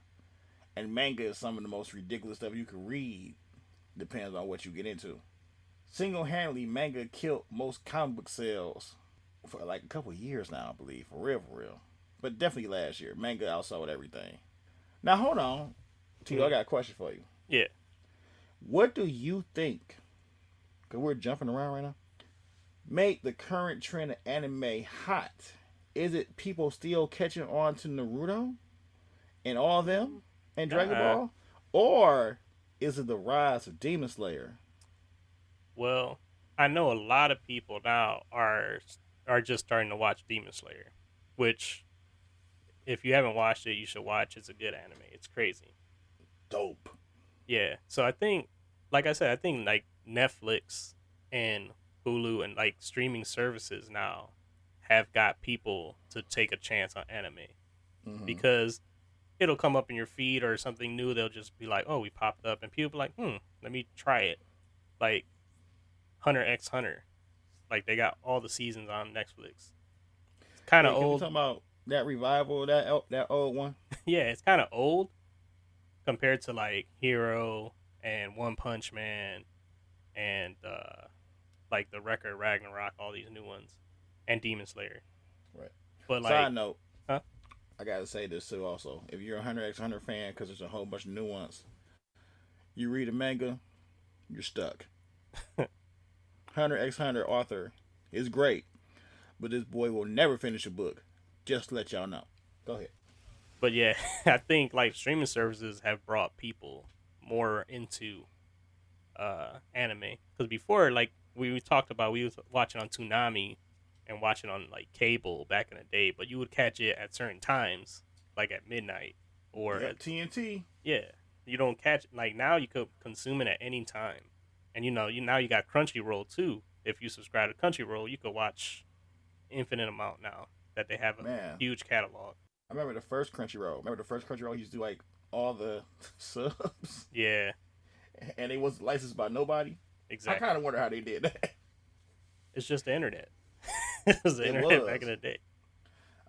and manga is some of the most ridiculous stuff you can read. Depends on what you get into. Single handedly, manga killed most comic book sales for like a couple years now, I believe, for real, for real. But definitely last year, manga outsold everything. Now hold on, T. I mm-hmm. got a question for you. Yeah. What do you think? Cause we're jumping around right now. Make the current trend of anime hot. Is it people still catching on to Naruto and all of them and Dragon Uh-uh. Ball, or is it the rise of Demon Slayer? Well, I know a lot of people now are are just starting to watch Demon Slayer, which if you haven't watched it, you should watch. It's a good anime. It's crazy. Dope. Yeah. So I think like I said, I think like Netflix and Hulu and like streaming services now have got people to take a chance on anime Mhm. because it'll come up in your feed or something new. They'll just be like, "Oh, we popped up," and people be like, "Hmm, let me try it." Like Hunter X Hunter, like they got all the seasons on Netflix. Kind of old. Talking about that revival, that that old one. yeah, it's kind of old compared to like Hero and One Punch Man and uh like the Record Ragnarok, all these new ones, and Demon Slayer. Right. But like, Side note, Huh? I gotta say this too. Also, if you're a Hunter X Hunter fan, because there's a whole bunch of nuance, you read a manga, you're stuck. Hunter X Hunter author is great, but this boy will never finish a book. Just to let y'all know. Go ahead. but yeah, I think like streaming services have brought people more into uh anime because before like we talked about we was watching on Toonami and watching on like cable back in the day, but you would catch it at certain times, like at midnight or at TNT. Yeah, you don't catch like now. You could consume it at any time, and you know you now you got Crunchyroll too. If you subscribe to Crunchyroll, you could watch infinite amount now that they have a Man. huge catalog. I remember the first Crunchyroll. Remember the first Crunchyroll? He used to do like all the subs, Yeah, and it wasn't licensed by nobody. exactly. I kind of wonder how they did that. It's just the internet. it was the It internet was. back in the day.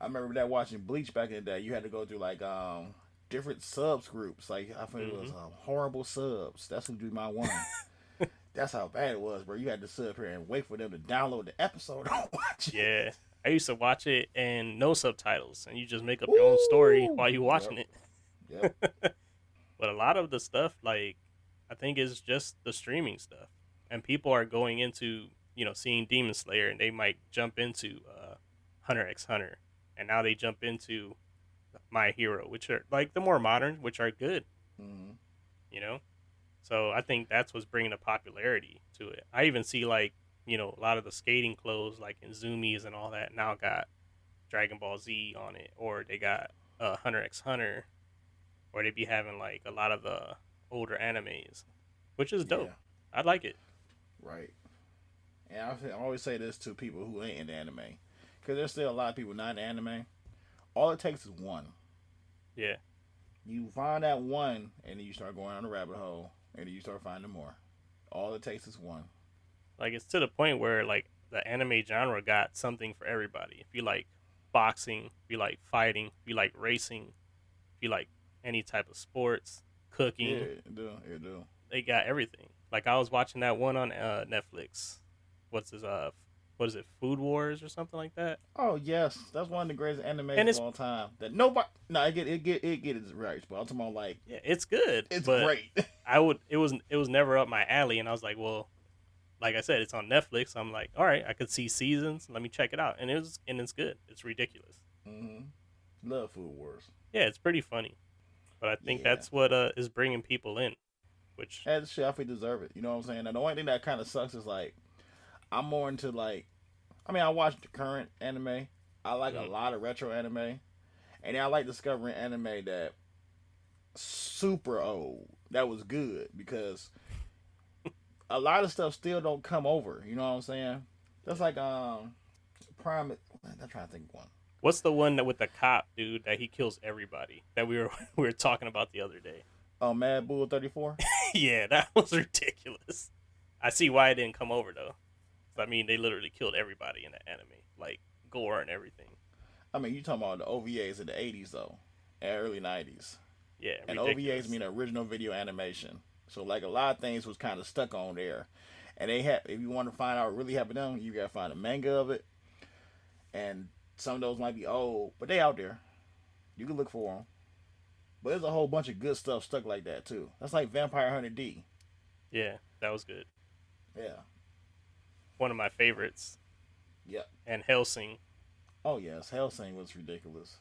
I remember that watching Bleach back in the day. You had to go through like um different subs groups. Like I think it was Mm-hmm. um, horrible subs. That's who do my one. That's how bad it was, bro. You had to sit up here and wait for them to download the episode and watch it. Yeah, I used to watch it and no subtitles, and you just make up your own story while you watching Yep. it. Yep. But a lot of the stuff, like, I think is just the streaming stuff, and people are going into, you know, seeing Demon Slayer, and they might jump into uh, Hunter X Hunter, and now they jump into My Hero, which are like the more modern, which are good, Mhm. you know. So I think that's what's bringing the popularity to it. I even see like, you know, a lot of the skating clothes, like in Zumiez and all that, now got Dragon Ball Z on it, or they got uh, Hunter X Hunter, or they'd be having like a lot of the older animes, which is dope. Yeah, I like it. right. And I, always say this to people who ain't into anime, because there's still a lot of people not into anime. All it takes is one. Yeah, You find that one, and then you start going on a rabbit hole, and then you start finding more. All it takes is one. like it's to the point where like the anime genre got something for everybody. If you like boxing, if you like fighting, if you like racing, if you like any type of sports, cooking, Yeah, it do. It do. they got everything. Like I was watching that one on uh, Netflix. What's his uh what is it? Food Wars or something like that? Oh yes, that's one of the greatest animes And of all time. That nobody, no, it get it get it get its right, but I'm talking about like Yeah, it's good. it's but great. I would it was it was never up my alley and I was like, well, like I said, it's on Netflix. I'm like, all right, I could see seasons. Let me check it out. And it was and it's good. It's ridiculous. hmm Love Food Wars. Yeah, it's pretty funny. But I think Yeah. that's what uh, is bringing people in, which And shit, I feel deserve it. You know what I'm saying? And the only thing that kind of sucks is like I'm more into like, I mean, I watch the current anime. I like Mhm. a lot of retro anime, and I like discovering anime that super old that was good because a lot of stuff still don't come over. You know what I'm saying? That's like um, Prime. I'm trying to think of one. What's the one that with the cop dude that he kills everybody that we were we were talking about the other day? Oh, Mad Bull 34? yeah, that was ridiculous. I see why it didn't come over though. I mean, they literally killed everybody in the anime, like gore and everything. I mean, you talking about the OVAs in the 80s though, and early 90s. Yeah, and ridiculous. OVAs mean original video animation. So like a lot of things was kind of stuck on there, and they have. If you want to find out what really happened to them, you gotta find a manga of it, and some of those might be old, but they out there. You can look for them. But there's a whole bunch of good stuff stuck like that too. That's like Vampire Hunter D. Yeah, that was good. Yeah. One of my favorites. Yeah. And Hellsing. Oh yes, Hellsing was ridiculous.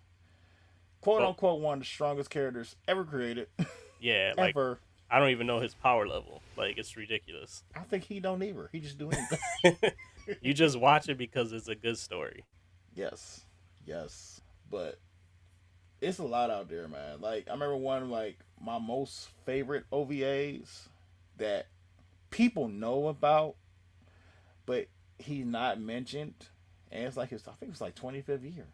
Quote Well- unquote one of the strongest characters ever created. Yeah, like ever. I don't even know his power level. Like it's ridiculous. I think he don't either. He just do anything. you just watch it because it's a good story. Yes, yes, but it's a lot out there, man. Like I remember one like my most favorite OVAs that people know about, but he's not mentioned, and it's like his I think it's like 25th year,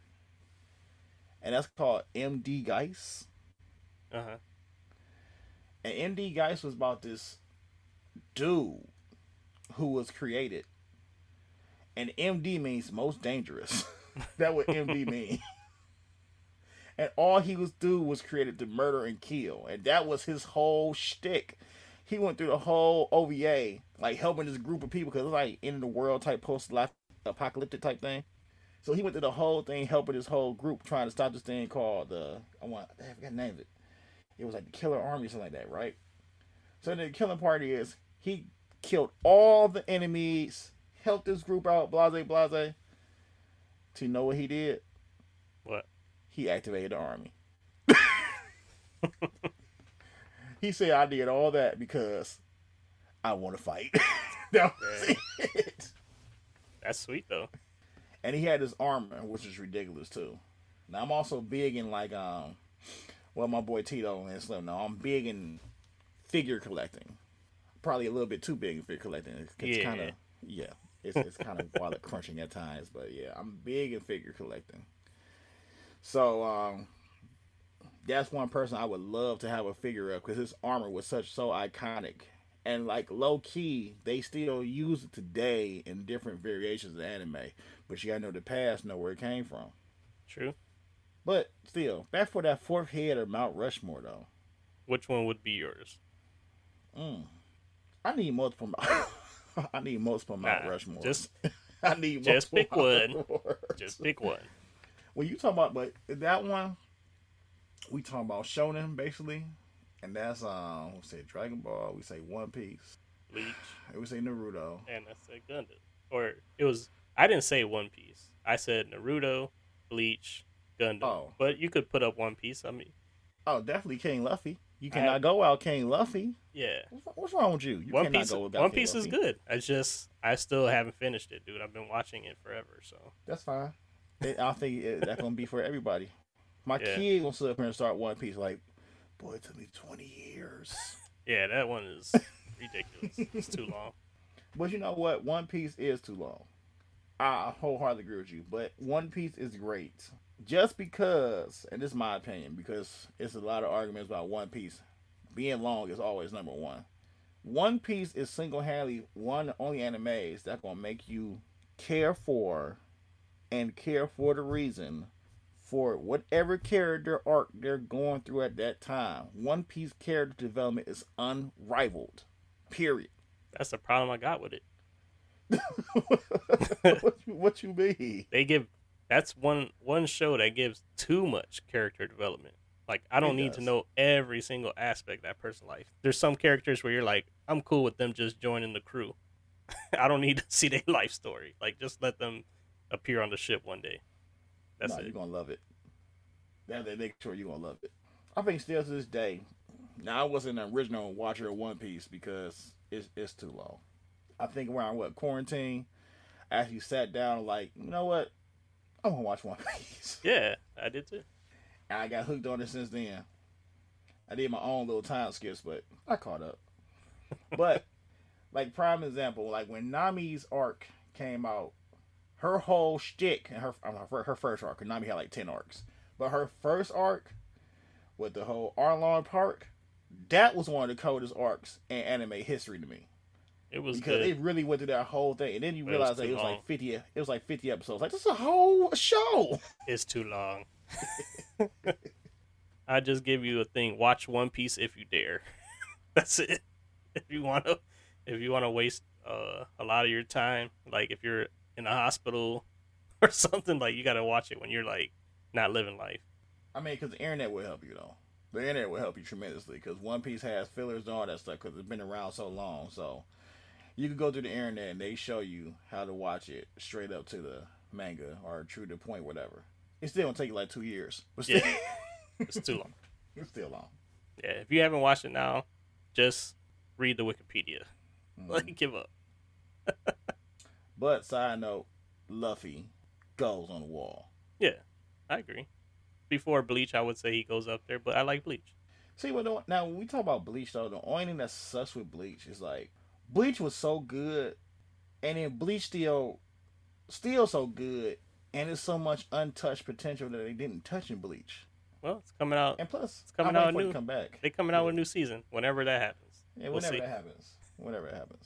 and that's called MD Geist. Uh huh. And MD Geist was about this dude who was created, and MD means most dangerous. that what MD mean. and all he was do was created to murder and kill, and that was his whole shtick. He went through the whole OVA, like helping this group of people because it's like in the world type post apocalyptic type thing. So he went through the whole thing, helping this whole group trying to stop this thing called the I want I forgot the name of it. It was like the Killer Army or something like that, right? So the killing party is he killed all the enemies, helped this group out, blase blase. To know what he did? What? He activated the army. he said, I did all that because I want to fight. that was Yeah. it. That's sweet though. And he had his armor, which is ridiculous too. Now I'm also big in like um well my boy Tito and Slim. Now I'm big in figure collecting. Probably a little bit too big in figure collecting. It's, it's Yeah. kind of yeah. It's it's kind of wallet crunching at times, but yeah, I'm big in figure collecting. So um, that's one person I would love to have a figure of because his armor was such so iconic, and like low key, they still use it today in different variations of anime. But you gotta know the past, know where it came from. True. But still, back for that fourth head or Mount Rushmore though. Which one would be yours? Mm. I need multiple. I need multiple Mount Nah, Rushmore. just- I need just pick one. Rushmores. Just pick one. when you talk about but that one we talk about shonen basically and that's um we say dragon ball we say one piece Bleach and we say naruto and I said Gundam. Or it was I didn't say One Piece. I said Naruto, Bleach, Gundam. Oh. But you could put up One Piece. I mean, oh definitely king luffy you cannot have- go out king luffy yeah. what's, wrong with you you One cannot Piece. go without One King Piece is good. I just I still haven't finished it, dude. I've been watching it forever. So that's fine It- i think it, that's gonna be for everybody my Yeah. kid gonna sit up here and start one piece like boy it took me 20 years yeah, that one is ridiculous. it's too long. But you know what? One Piece is too long. I wholeheartedly agree with you. But One Piece is great. Just because, and this is my opinion, because it's a lot of arguments about One Piece. Being long is always number one. One Piece is single handedly one of the only animes that's gonna make you care for and care for the reason for whatever character arc they're going through at that time. One Piece character development is unrivaled. Period. That's the problem I got with it. what, you, what you mean? They give that's one one show that gives too much character development. Like I don't It need to know every single aspect of that person's life. There's some characters where you're like, I'm cool with them just joining the crew. I don't need to see their life story. Like just let them appear on the ship one day. That's nah, it. you're gonna love it. That they make sure you're gonna love it. I think still to this day. Now I wasn't an original watcher of One Piece because it's it's too long. I think around what quarantine, I actually sat down like, you know what? I'm gonna watch One Piece. Yeah, I did too. And I got hooked on it since then. I did my own little time skips, but I caught up. But like prime example, like when Nami's arc came out, her whole shtick and her uh, her, her first arc, Nami had like ten arcs, but her first arc with the whole Arlong Park, that was one of the coldest arcs in anime history to me It was because good. it really went through that whole thing, and then you But it was realize that it was like fifty. It was like fifty episodes. Like this is a whole show. It's too long. I just give you a thing. Watch One Piece if you dare. That's it. If you want to, if you want to waste uh, a lot of your time, like if you're in a hospital or something, like you got to watch it when you're like not living life. I mean, because the internet will help you though. The internet will help you tremendously because One Piece has fillers and all that stuff because it's been around so long. So you can go through the internet and they show you how to watch it straight up to the manga or true to point, whatever. It still gonna take you like two years, but still, Yeah. It's too long. it's still long. Yeah, if you haven't watched it now, just read the Wikipedia. Mhm. Like, give up. But side note, Luffy goes on the wall. Yeah, I agree. Before Bleach, I would say he goes up there, but I like Bleach. See what the- now when we talk about Bleach though, the only thing that sucks with Bleach is like Bleach was so good, and then Bleach still still so good, and there's so much untouched potential that they didn't touch in Bleach. Well, it's coming out. And plus, It's coming out new. come back. They coming out with a new season whenever that happens. Yeah, we'll whenever see. that happens. Whenever it happens.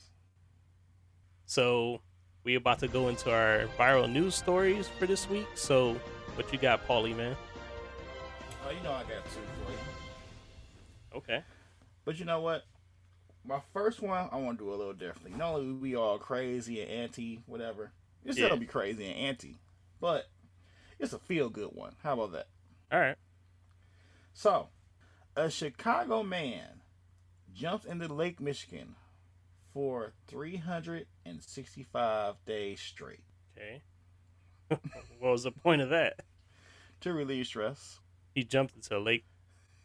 So we about to go into our viral news stories for this week. So what you got, Paulie man? Oh, you know I got two for you. Okay. But you know what? My first one, I want to do a little differently. Not only we all crazy and anti, whatever. It's still Yeah. gonna be crazy and anti, but it's a feel good one. How about that? All right. So, a Chicago man jumps into Lake Michigan for 365 days straight Okay. what was the point of that? to relieve stress. He jumped into a lake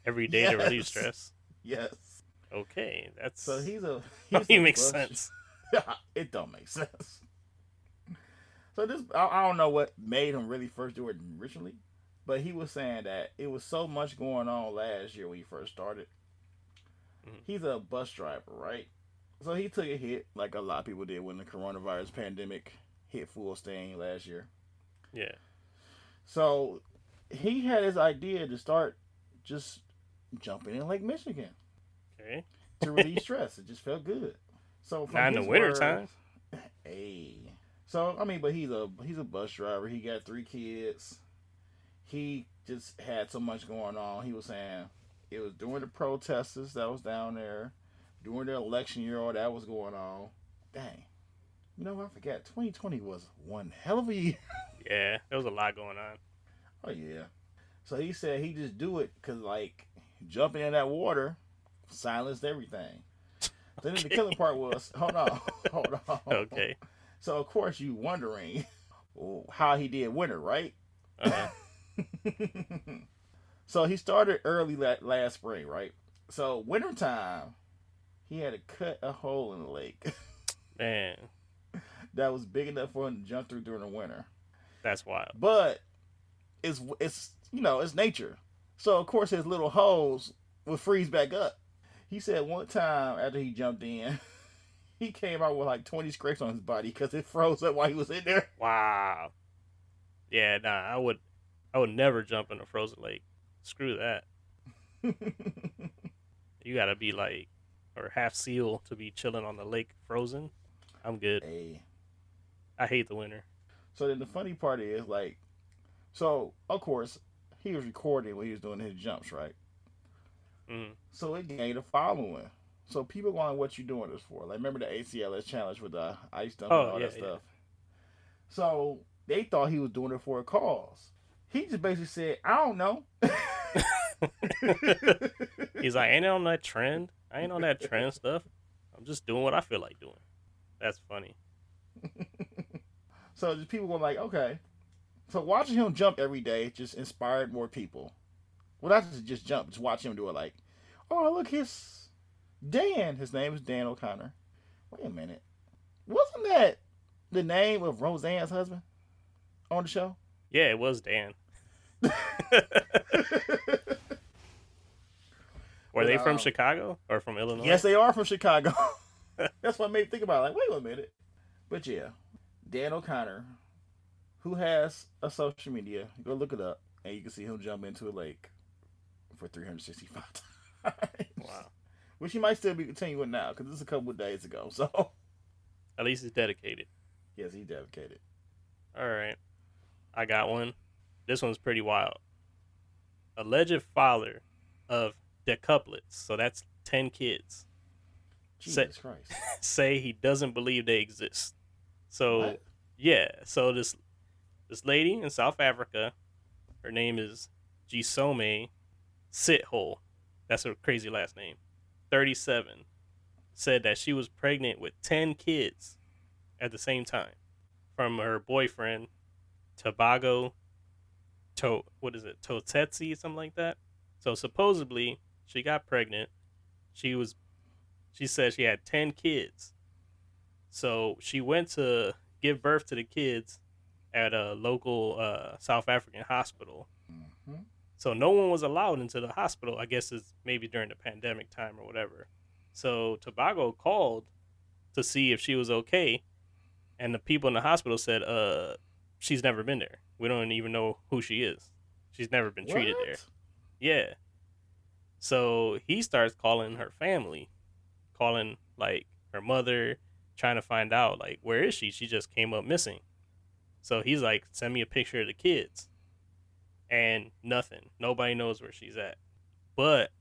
every day to relieve stress. Yes. Okay, that's So he's a. He's he makes sense. it don't make sense. So this, I, I don't know what made him really first do it originally, but he was saying that it was so much going on last year when he first started. Mhm. He's a bus driver, right? So he took a hit like a lot of people did when the coronavirus pandemic hit full steam last year. Yeah. So he had his idea to start just jumping in Lake Michigan Okay. to relieve stress. It just felt good. So from Not in the winter time. Hey. So I mean, but he's a he's a bus driver. He got three kids. He just had so much going on. He was saying it was during the protesters that was down there, during the election year, all that was going on. Dang. You know. I forgot. 2020 was one hell of a year. Yeah, there was a lot going on. Oh yeah. So he said he just do it because like jumping in that water silenced everything. Then the killer part was hold on, hold on. Okay. So of course you wondering how he did winter, right? Uh, so he started early last spring, right? So wintertime, he had to cut a hole in the lake man, that was big enough for him to jump through during the winter. that's wild. But it's it's you know it's nature, so of course his little holes would freeze back up. He said one time after he jumped in, he came out with like twenty scrapes on his body because it froze up while he was in there. Wow. Yeah, nah, I would, I would never jump in a frozen lake. Screw that. You gotta be like, or half seal to be chilling on the lake frozen. I'm good. hey. I hate the winter. So then the funny part is like, so of course he was recording when he was doing his jumps, right? Mm. So it gained a following. So people going, "What you doing this for?" Like remember the ACLS challenge with the ice dunk Oh, and all yeah, that stuff. So they thought he was doing it for a cause. He just basically said, "I don't know." He's like, ain't on that trend. I ain't on that trend stuff. I'm just doing what I feel like doing. That's funny. so just people were like, "Okay." So watching him jump every day just inspired more people. Well, not just just jump, just watch him do it. Like, oh look, his Dan. His name is Dan O'Connor. Wait a minute, wasn't that the name of Roseanne's husband on the show? Yeah, it was Dan. Were they from um, Chicago or from Illinois? Yes, they are from Chicago. That's what made me think about it. Like, wait a minute. But yeah, Dan O'Connor, who has a social media, go look it up, and you can see him jump into a lake for 365 times. Wow. Which he might still be continuing now because this is a couple of days ago. So At least it's dedicated. yes, he's dedicated. All right. I got one. This one's pretty wild. Alleged father of decuplets, so that's 10 kids, Say- Jesus Christ. say he doesn't believe they exist. So, What? yeah, so this this lady in South Africa, her name is Gosiame Sithole. That's her crazy last name. 37 said that she was pregnant with 10 kids at the same time from her boyfriend Tobago to what is it Tsotetsi something like that. So supposedly she got pregnant. She was she said she had 10 kids. So she went to give birth to the kids at a local uh, South African hospital. hmm So no one was allowed into the hospital. I guess it's maybe during the pandemic time or whatever. So Tobago called to see if she was okay, and the people in the hospital said, "Uh, she's never been there. We don't even know who she is. She's never been treated there." Yeah. So he starts calling her family, calling like her mother, trying to find out like where is she? She just came up missing. So he's like, send me a picture of the kids. And nothing. Nobody knows where she's at. But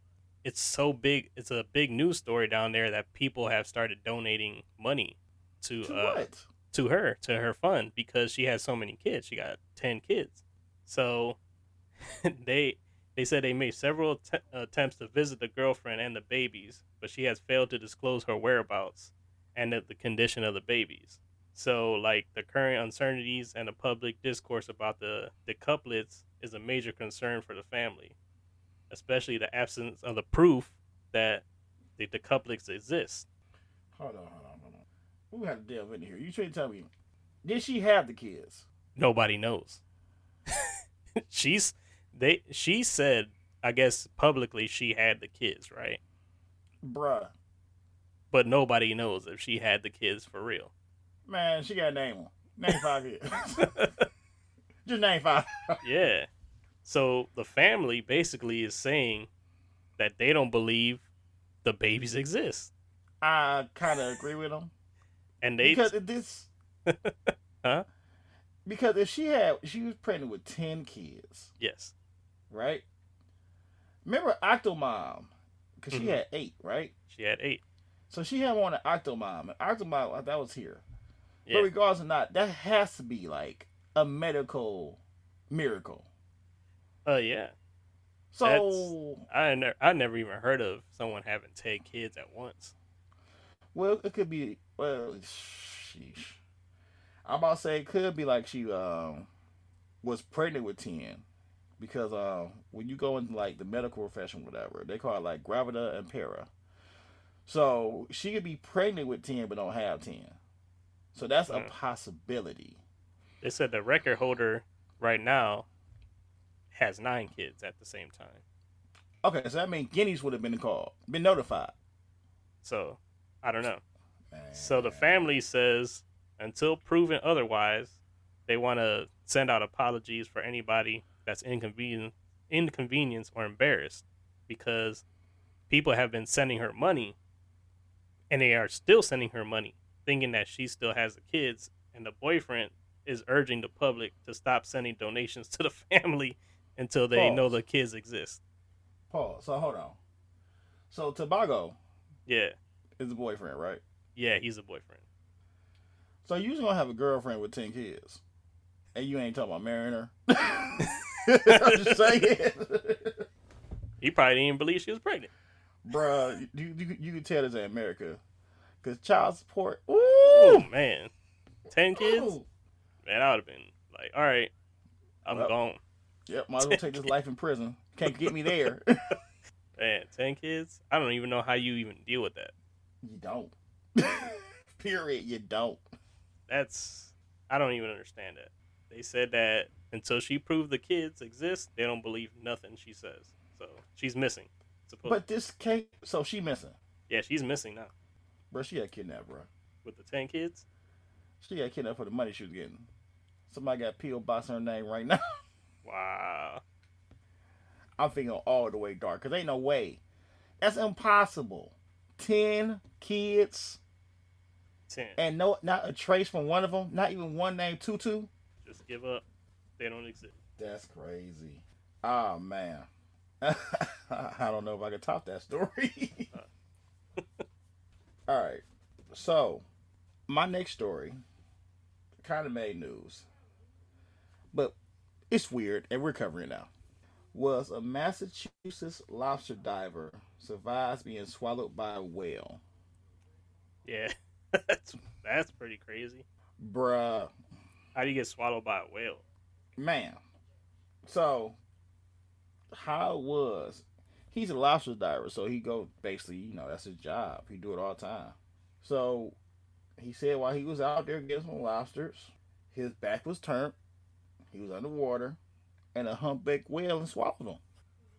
it's so big it's a big news story down there that people have started donating money to To uh what? to her to her fund because she has so many kids. She got ten kids, so they they said they made several att- attempts to visit the girlfriend and the babies, but she has failed to disclose her whereabouts and the, the condition of the babies. So, like the current uncertainties and the public discourse about the decuplets is a major concern for the family, especially the absence of the proof that the, decuplets exist. Hold on, hold on, hold on. We had to delve into here. You trying to tell me, did she have the kids? nobody knows. She's they she said I guess publicly she had the kids, right? Bruh. But nobody knows if she had the kids for real. Man, she got to name them. Name five kids. Just name five. yeah. So the family basically is saying that they don't believe the babies exist. I kind of agree with them. And they because this Huh? because if she had she was pregnant with 10 kids yes. right remember octomom because she Mhm. had eight right She had 8. so she had one at octomom and octomom that was here Yeah. but regardless or not that has to be like a medical miracle Uh yeah. so I never I never even heard of someone having 10 kids at once. well it could be well sheesh. i'm about to say it could be like she um was pregnant with 10 because uh, when you go into like the medical profession, whatever, they call it like gravida impera. So she could be pregnant with ten but don't have ten. So that's a Mm. possibility. They said the record holder right now has 9 kids at the same time. Okay, so that means Guinness would have been called, been notified. So, I don't know. Man. So the family says until proven otherwise, they want to send out apologies for anybody that's inconvenient, inconvenienced or embarrassed because people have been sending her money and they are still sending her money thinking that she still has the kids and the boyfriend is urging the public to stop sending donations to the family until they know the kids exist. Pause. So hold on. So Tobago Yeah. is a boyfriend, right? Yeah, he's a boyfriend. So you just gonna have a girlfriend with ten kids, and you ain't talking about marrying her. I'm just saying, He probably didn't even believe she was pregnant. bruh. You, you you can tell this in America, cause child support. Oh Ooh, man, ten kids. Ooh. Man, I would have been like, all right, I'm Well. gone. Yep, might as well take this life in prison. Can't get me there. Man, ten kids. I don't even know how you even deal with that. you don't. Period. You don't. That's I don't even understand that. They said that until she proved the kids exist, they don't believe nothing she says. So she's missing. Supposed. But this can't. So she missing, yeah, she's missing now bro. She got kidnapped, bro. with the ten kids. She got kidnapped for the money she was getting. Somebody got P.O. Box her name right now. Wow. I'm thinking all the way dark, cause ain't no way. That's impossible. ten kids Ten. and no, not a trace from one of them. Not even one named Tutu. Just give up. They don't exist. That's crazy. Oh man, I don't know if I can top that story. Uh. All right, so my next story kind of made news, but it's weird, and we're covering it now. Was a Massachusetts lobster diver survives being swallowed by a whale? Yeah. that's that's pretty crazy. Bruh, How do you get swallowed by a whale? man. So how was, he's a lobster diver, so he go basically, you know, that's his job. He do it all the time. So he said while he was out there getting some lobsters, his back was turned, he was underwater, and a humpback whale and swallowed him.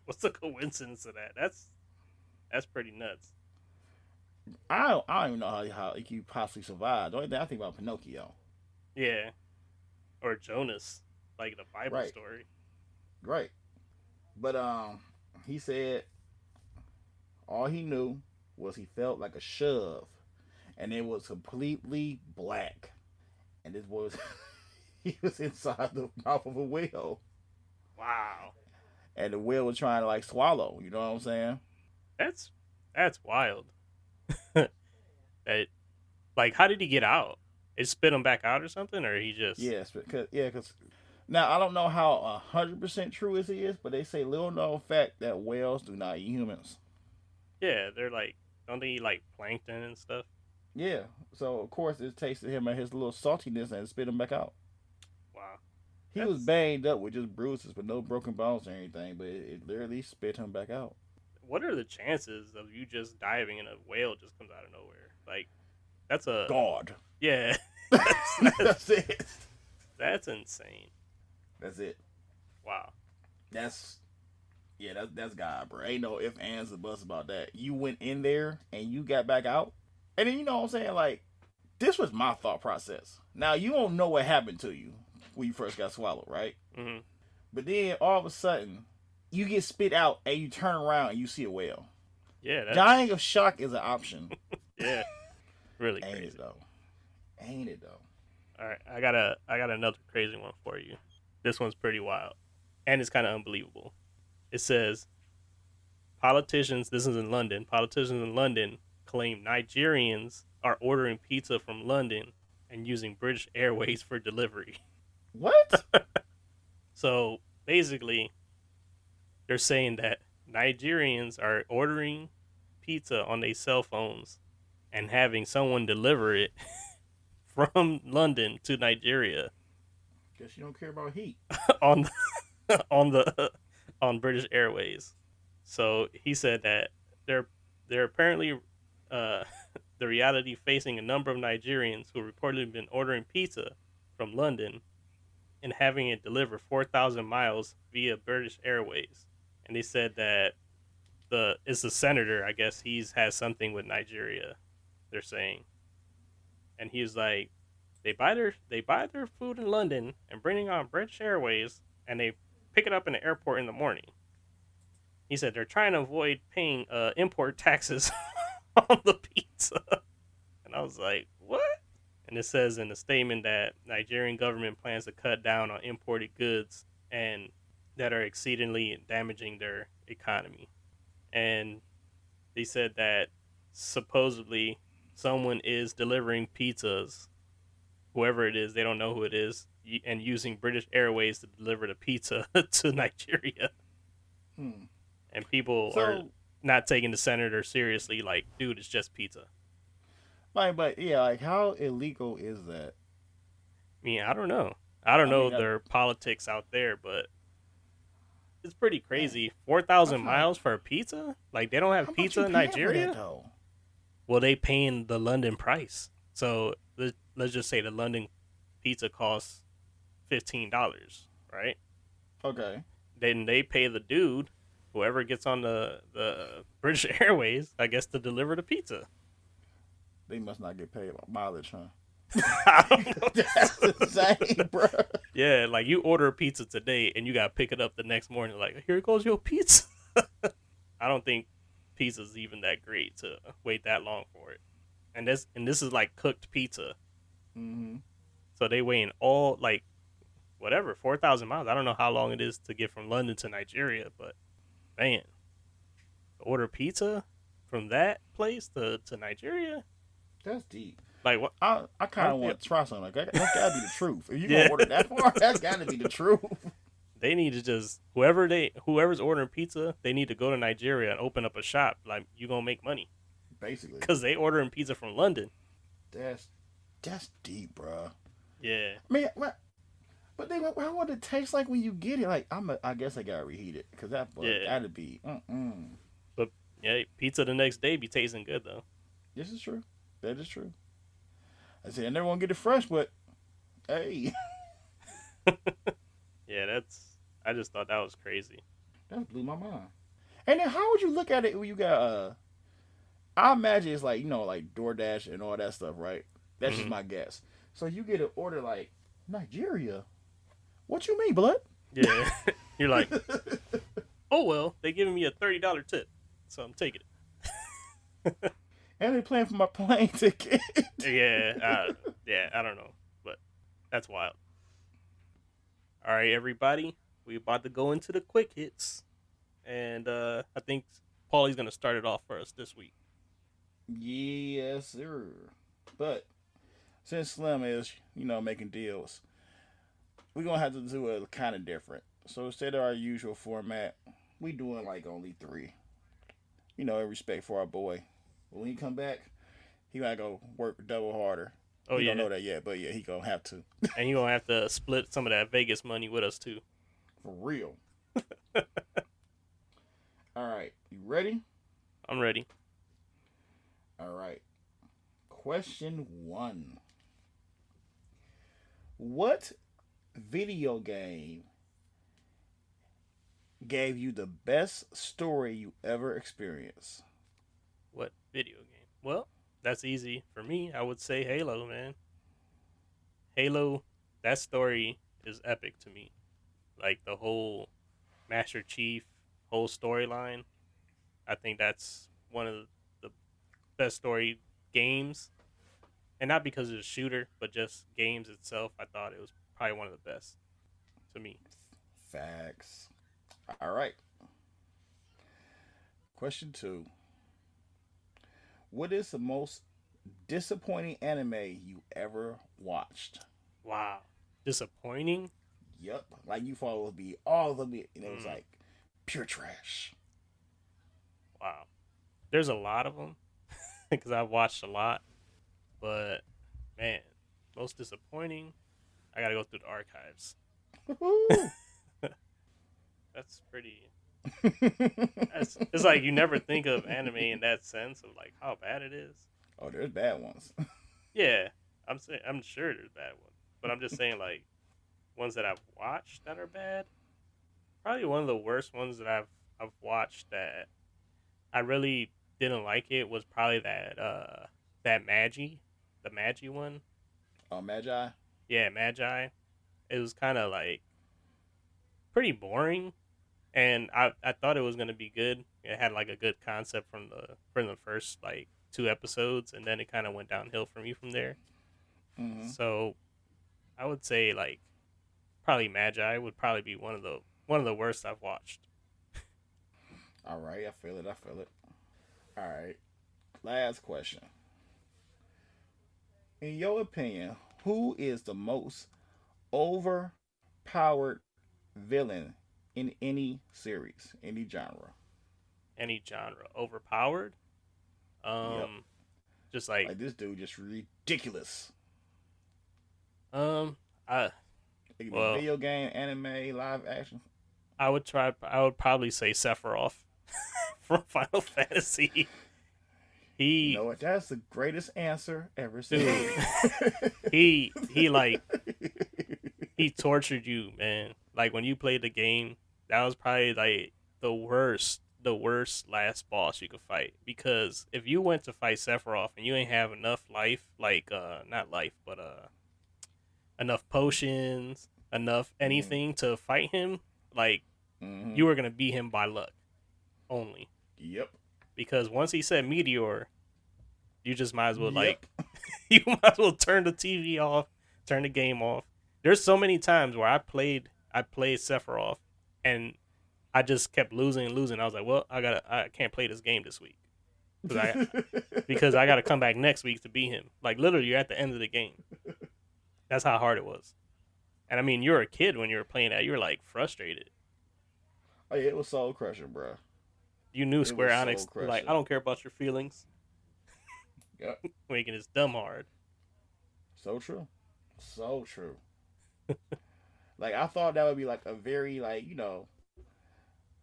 What's the coincidence of that? That's that's pretty nuts. I don't, I don't even know how how he could possibly survive. The only thing I think about Pinocchio. Yeah. Or Jonas, like the Bible Right. story. Right. But um he said all he knew was he felt like a shove and it was completely black. And this was he was inside the mouth of a whale. Wow. And the whale was trying to like swallow, you know what I'm saying? That's that's wild. that like how did he get out? It spit him back out or something, or he just Yes, because yeah, because now I don't know how a hundred percent true he is, but they say little known fact that whales do not eat humans. yeah, they're like don't they eat like plankton and stuff? Yeah, so of course it tasted him and his little saltiness and spit him back out. Wow. He was banged up with just bruises, but no broken bones or anything. But it, it literally spit him back out. What are the chances of you just diving and a whale just comes out of nowhere? Like that's a God, yeah. that's, that's it. that's insane. That's it. Wow. That's yeah. That's that's God, bro. Ain't no if ands or buts about that. You went in there and you got back out, and then you know what I'm saying. Like this was my thought process. Now you don't know what happened to you when you first got swallowed, right? hmm But then all of a sudden, you get spit out and you turn around and you see a whale. Yeah. That's, Dying of shock is an option. yeah. Really Ain't crazy. it though? Ain't it though? All right, I got a I got another crazy one for you. This one's pretty wild, and it's kind of unbelievable. It says politicians. This is in London. Politicians in London claim Nigerians are ordering pizza from London and using British Airways for delivery. What? So basically, they're saying that Nigerians are ordering pizza on their cell phones and having someone deliver it from London to Nigeria Guess you don't care about heat. on the, on the on British Airways. So he said that they're they're apparently uh, the reality facing a number of Nigerians who reportedly been ordering pizza from London and having it delivered 4,000 miles via British Airways. And they said that the it's the senator, I guess he's has something with Nigeria. They're saying, and he was like, they buy their they buy their food in London and bring it on British Airways, and they pick it up in the airport in the morning. He said they're trying to avoid paying uh, import taxes on the pizza, and I was like, what? And it says in the statement that Nigerian government plans to cut down on imported goods and that are exceedingly damaging their economy. And they said that supposedly someone is delivering pizzas, whoever it is, they don't know who it is, and using British Airways to deliver the pizza to Nigeria. Hmm. And people are not taking the senator seriously, like, dude, it's just pizza. like, but yeah, like, how illegal is that? I mean, I don't know. I don't I know mean, I- their politics out there, but it's pretty crazy. Four thousand miles for a pizza? Like they don't have How pizza in Nigeria? that, though? Well, they paying the London price. So let's just say the London pizza costs fifteen dollars, right? Okay. Then they pay the dude, whoever gets on the the British Airways, I guess, to deliver the pizza. They must not get paid by mileage, huh? That's insane, bro. Yeah, like you order a pizza today and you gotta pick it up the next morning. Like, here goes your pizza. I don't think pizza's even that great to wait that long for it. And this and this is like cooked pizza. Mm-hmm. So they weighing all like whatever, four thousand miles. I don't know how long it is to get from London to Nigeria, but man, order pizza from that place to, to Nigeria? That's deep. Like what I I kind of want to try something like that. That's gotta be the truth. If you Yeah. gonna order that far, that's gotta be the truth. they need to just whoever they whoever's ordering pizza, they need to go to Nigeria and open up a shop. Like you gonna make money Basically, because they ordering pizza from London. that's that's deep, bruh. Yeah, I mean, what? But then, what, what would it taste like when you get it? Like, I'm, a, I guess I gotta reheat it because that, boy, Yeah. gotta be. Mm-mm. yeah. Pizza the next day be tasting good though. This is true. That is true. I said I never want to get it fresh, but hey, Yeah, that's. I just thought that was crazy. that blew my mind. And then, how would you look at it when you got? uh I imagine it's like you know, like DoorDash and all that stuff, right? That's just Mhm. my guess. So you get an order like Nigeria. What you mean, blood? Yeah, you're like, oh well, they giving me a thirty dollar tip, so I'm taking it. And they playing for my plane ticket. yeah, uh, yeah, I don't know, but that's wild. All right, everybody, we about to go into the quick hits, and uh, I think Paulie's gonna start it off for us this week. Yes, sir. But since Slim is, you know, making deals, we're gonna have to do it kind of different. So instead of our usual format, we doing like only three. You know, in respect for our boy. When he come back, he gotta go work double harder. Oh he yeah, don't know that yet, but yeah, he gonna have to and you're gonna have to split some of that Vegas money with us too. for real. All right, you ready? I'm ready. All right. Question one. What video game gave you the best story you ever experienced? What video game? Well, that's easy for me. I would say Halo, man. Halo, that story is epic to me. Like the whole Master Chief whole storyline. I think that's one of best story games. And not because of the shooter, but just games itself. I thought it was probably one of the best to me. Facts. All right. Question two. What is the most disappointing anime you ever watched? Wow. Disappointing? Yep. Like you thought it would be all of them, and it was Mm. like pure trash. Wow. There's a lot of them because I've watched a lot, but man, most disappointing. I gotta go through the archives. That's pretty. That's, it's like you never think of anime in that sense of like how bad it is. oh, there's bad ones. Yeah, I'm saying I'm sure there's bad ones, but I'm just saying like ones that I've watched that are bad. Probably one of the worst ones that I've I've watched that I really didn't like it was probably that uh that Magi, the Magi one. Oh, Magi. Yeah, Magi. It was kind of like pretty boring, and I I thought it was gonna be good. It had like a good concept from the from the first like two episodes, and then it kind of went downhill for me from there. hmm So I would say like probably Magi would probably be one of the one of the worst I've watched. All right, I feel it. I feel it. All right. Last question. In your opinion, who is the most overpowered villain in any series, any genre? Any genre overpowered. Um, Yep. just like, Like this dude, just ridiculous. um, I It Well- video game, anime, live action. I would try. I would probably say Sephiroth from Final Fantasy. He You know what? That's the greatest answer ever said. he he like he tortured you, man. Like when you played the game, that was probably like the worst, the worst last boss you could fight. Because if you went to fight Sephiroth and you ain't have enough life, like uh not life, but uh enough potions, enough anything to fight him, like Mhm. you were gonna beat him by luck only. Yep. because once he said meteor, you just might as well Yep. like you might as well turn the TV off, turn the game off. There's so many times where I played I played Sephiroth and I just kept losing and losing. I was like, well, I gotta I can't play this game this week. I, because I got to come back next week to beat him. Like literally, you're at the end of the game. That's how hard it was. And I mean, you're a kid when you were playing that. You were like frustrated. oh yeah, it was soul crushing, bro. You knew Square Enix. Like, I don't care about your feelings. Yep. Making this dumb hard. So true. So true. like I thought that would be like a very like, you know,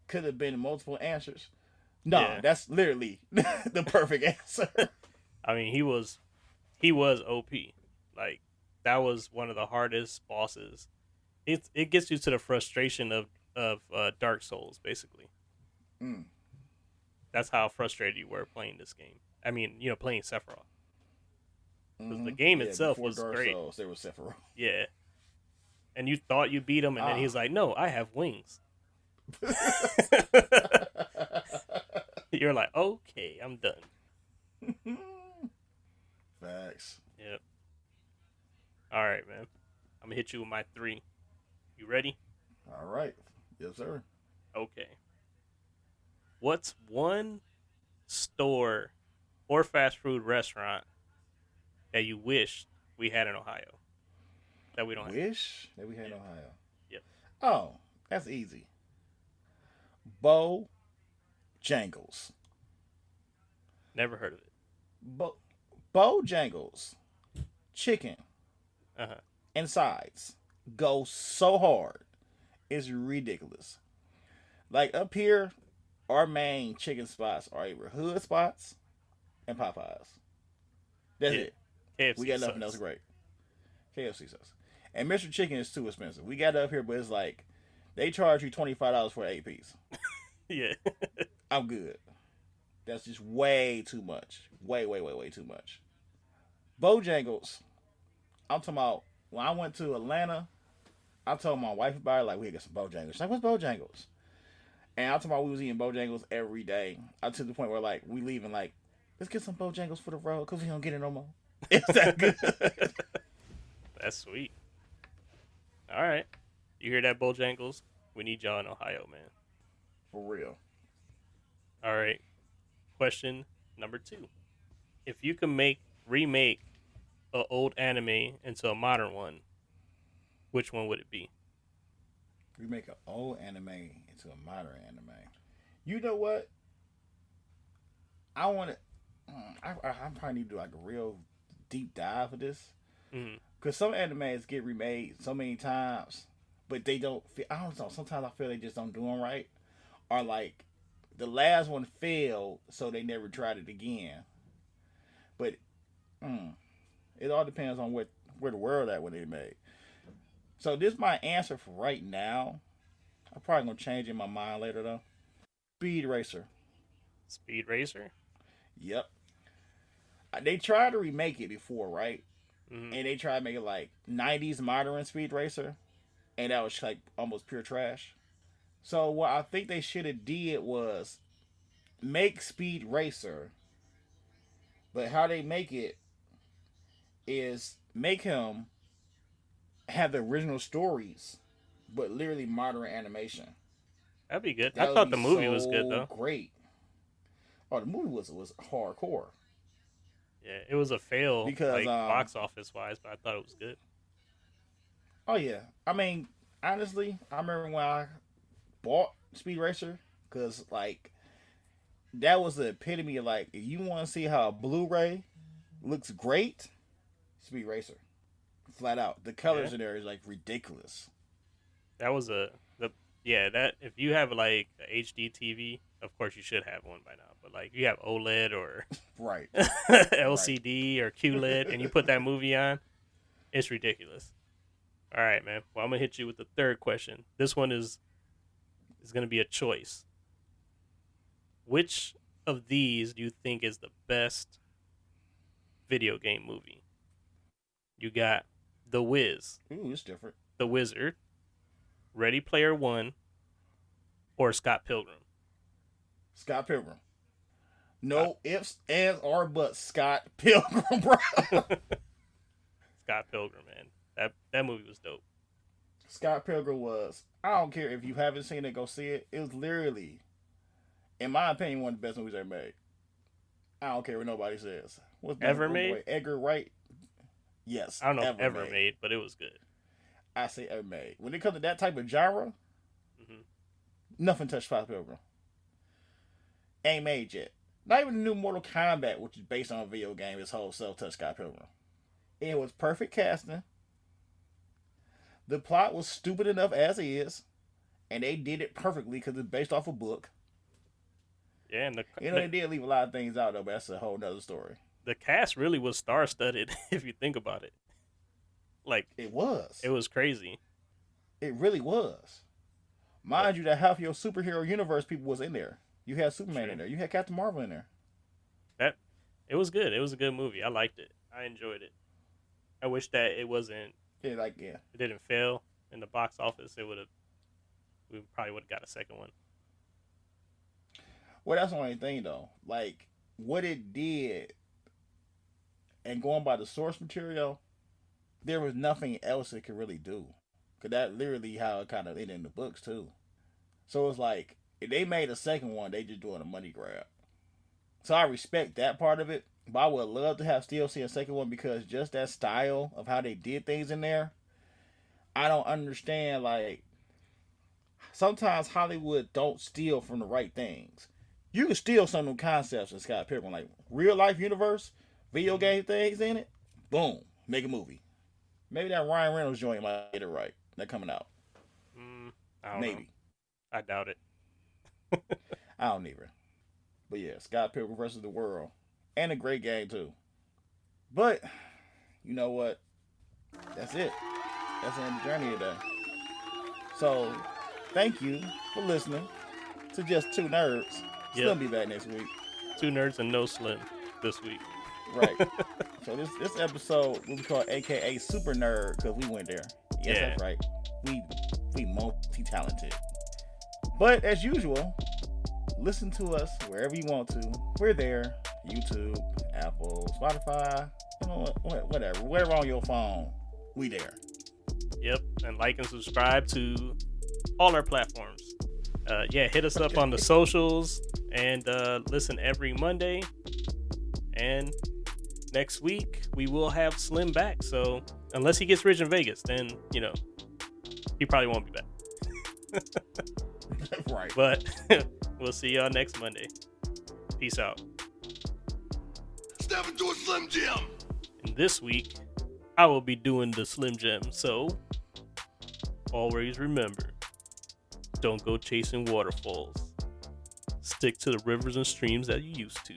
could have been multiple answers. No, Yeah. that's literally the perfect answer. I mean, he was, he was OP. Like that was one of the hardest bosses. It it gets you to the frustration of of uh, Dark Souls, basically. Mm. That's how frustrated you were playing this game. I mean, you know, playing Sephiroth. Mhm. the game itself was Dark great. Souls, there was Sephiroth. Yeah. And you thought you beat him, and then Ah. he's like, "No, I have wings." You're like, "Okay, I'm done." Facts. Yep. All right, man. I'm gonna hit you with my three. You ready? All right. Yes, sir. Okay. What's one store or fast food restaurant that you wish we had in Ohio that we don't have? Wish that we had in Ohio. Yep. Oh, that's easy. Bo Jangles. Never heard of it. Bo Bojangles chicken Uh huh. and sides go so hard. It's ridiculous. Like up here, our main chicken spots are either hood spots and Popeyes. That's Yeah. it. KFC. We got nothing sucks. else great. KFC says. And Mr. Chicken is too expensive. We got it up here, but it's like they charge you twenty five dollars for an eight piece. Yeah. I'm good. That's just way too much. Way, way, way, way too much. Bojangles. I'm talking about when I went to Atlanta, I told my wife about it, like, we get some Bojangles. She's like, what's Bojangles? And I'm talking about we was eating Bojangles every day. I to the point where, like, we leaving, like, let's get some Bojangles for the road because we don't get it no more. It's that good. That's sweet. All right. You hear that, Bojangles? We need y'all in Ohio, man. for real. All right. Question number two. If you can make remake an old anime into a modern one, which one would it be? We make an old anime into a modern anime. You know what? I want to. I, I, I probably need to do like a real deep dive of this because some animes get remade so many times, but they don't. Feel, I don't know. Sometimes I feel they just don't do them right, or like the last one failed, so they never tried it again. But mm, it all depends on what where the world at when they made. So this is my answer for right now. I'm probably gonna change in my mind later though. Speed Racer. Speed Racer. Yep. Uh, They tried to remake it before, right? hmm And they tried to make it like '90s modern Speed Racer, and that was like almost pure trash. So what I think they should have did was make Speed Racer, but how they make it is make him have the original stories, but literally modern animation. That'd be good. That I thought the movie was good though. Great. Oh, the movie was was hardcore. Yeah, it was a fail Because, like um, box office wise, but I thought it was good. Oh yeah, I mean, honestly, I remember when I bought Speed Racer because like that was the epitome of like if you want to see how a Blu-ray looks great, Speed Racer, flat out. The colors Yeah. in there is like ridiculous. That was a the yeah that if you have like a HD TV, of course you should have one by now. But like you have OLED or Right. LCD or QLED, and you put that movie on, it's ridiculous. All right, man. Well, I'm gonna hit you with the third question. This one is is gonna be a choice. Which of these do you think is the best video game movie? You got The Wiz, Ooh, it's different. The Wizard, Ready Player One, or Scott Pilgrim. Scott Pilgrim. No uh, ifs, ands, or buts. Scott Pilgrim, bro. Scott Pilgrim, man. That that movie was dope. Scott Pilgrim was. I don't care if you haven't seen it, go see it. It was literally, in my opinion, one of the best movies ever made. I don't care what nobody says. What's Ever boy, made? Edgar Wright. Yes. I don't know if ever made, but it was good. I say ever made. When it comes to that type of genre, Mhm. nothing touched Scott Pilgrim. Ain't made yet. Not even the new Mortal Kombat, which is based on a video game, this whole self touched Scott Pilgrim. It was perfect casting. The plot was stupid enough as is, and they did it perfectly because it's based off a book. Yeah, and the You know, the, they did leave a lot of things out though, but that's a whole nother story. The cast really was star studded if you think about it. Like It was. it was crazy. It really was. Mind you, that half your superhero universe people was in there. You had Superman True. in there. You had Captain Marvel in there. That it was good. It was a good movie. I liked it. I enjoyed it. I wish that it wasn't Yeah, like yeah. it didn't fail in the box office. It would have we probably would have got a second one. Well, that's the only thing though. Like what it did, and going by the source material, there was nothing else it could really do. Cause that literally how it kind of ended in the books too. So it's like if they made a second one, they just doing a money grab. So I respect that part of it, but I would love to have still see a second one because just that style of how they did things in there, I don't understand. Like sometimes Hollywood don't steal from the right things you can steal some of them concepts in Scott Pilgrim, like real life universe, video game things in it. Boom, make a movie. Maybe that Ryan Reynolds joint might get it right. They're coming out. Mm, I don't know. Maybe. I doubt it. I don't either. But yeah, Scott Pilgrim versus the World. And a great game too. But you know what? That's it. That's the end of the journey today. So thank you for listening to just two nerds. Yep. Still be back next week. Two nerds and no slim this week. Right. so this this episode will be called AKA Super Nerd because we went there. Yes, Yeah. that's right. We we multi talented. But as usual, listen to us wherever you want to. We're there. YouTube, Apple, Spotify, you know, what- whatever. Whatever on your phone, we there. Yep, and like and subscribe to all our platforms. Uh, yeah, hit us up on the socials and uh, listen every Monday. And next week we will have Slim back. So unless he gets rich in Vegas, then you know he probably won't be back. right. But we'll see y'all next Monday. Peace out. Step into a Slim Jim. And this week I will be doing the Slim Jim. So always remember don't go chasing waterfalls. Stick to the rivers and streams that you used to.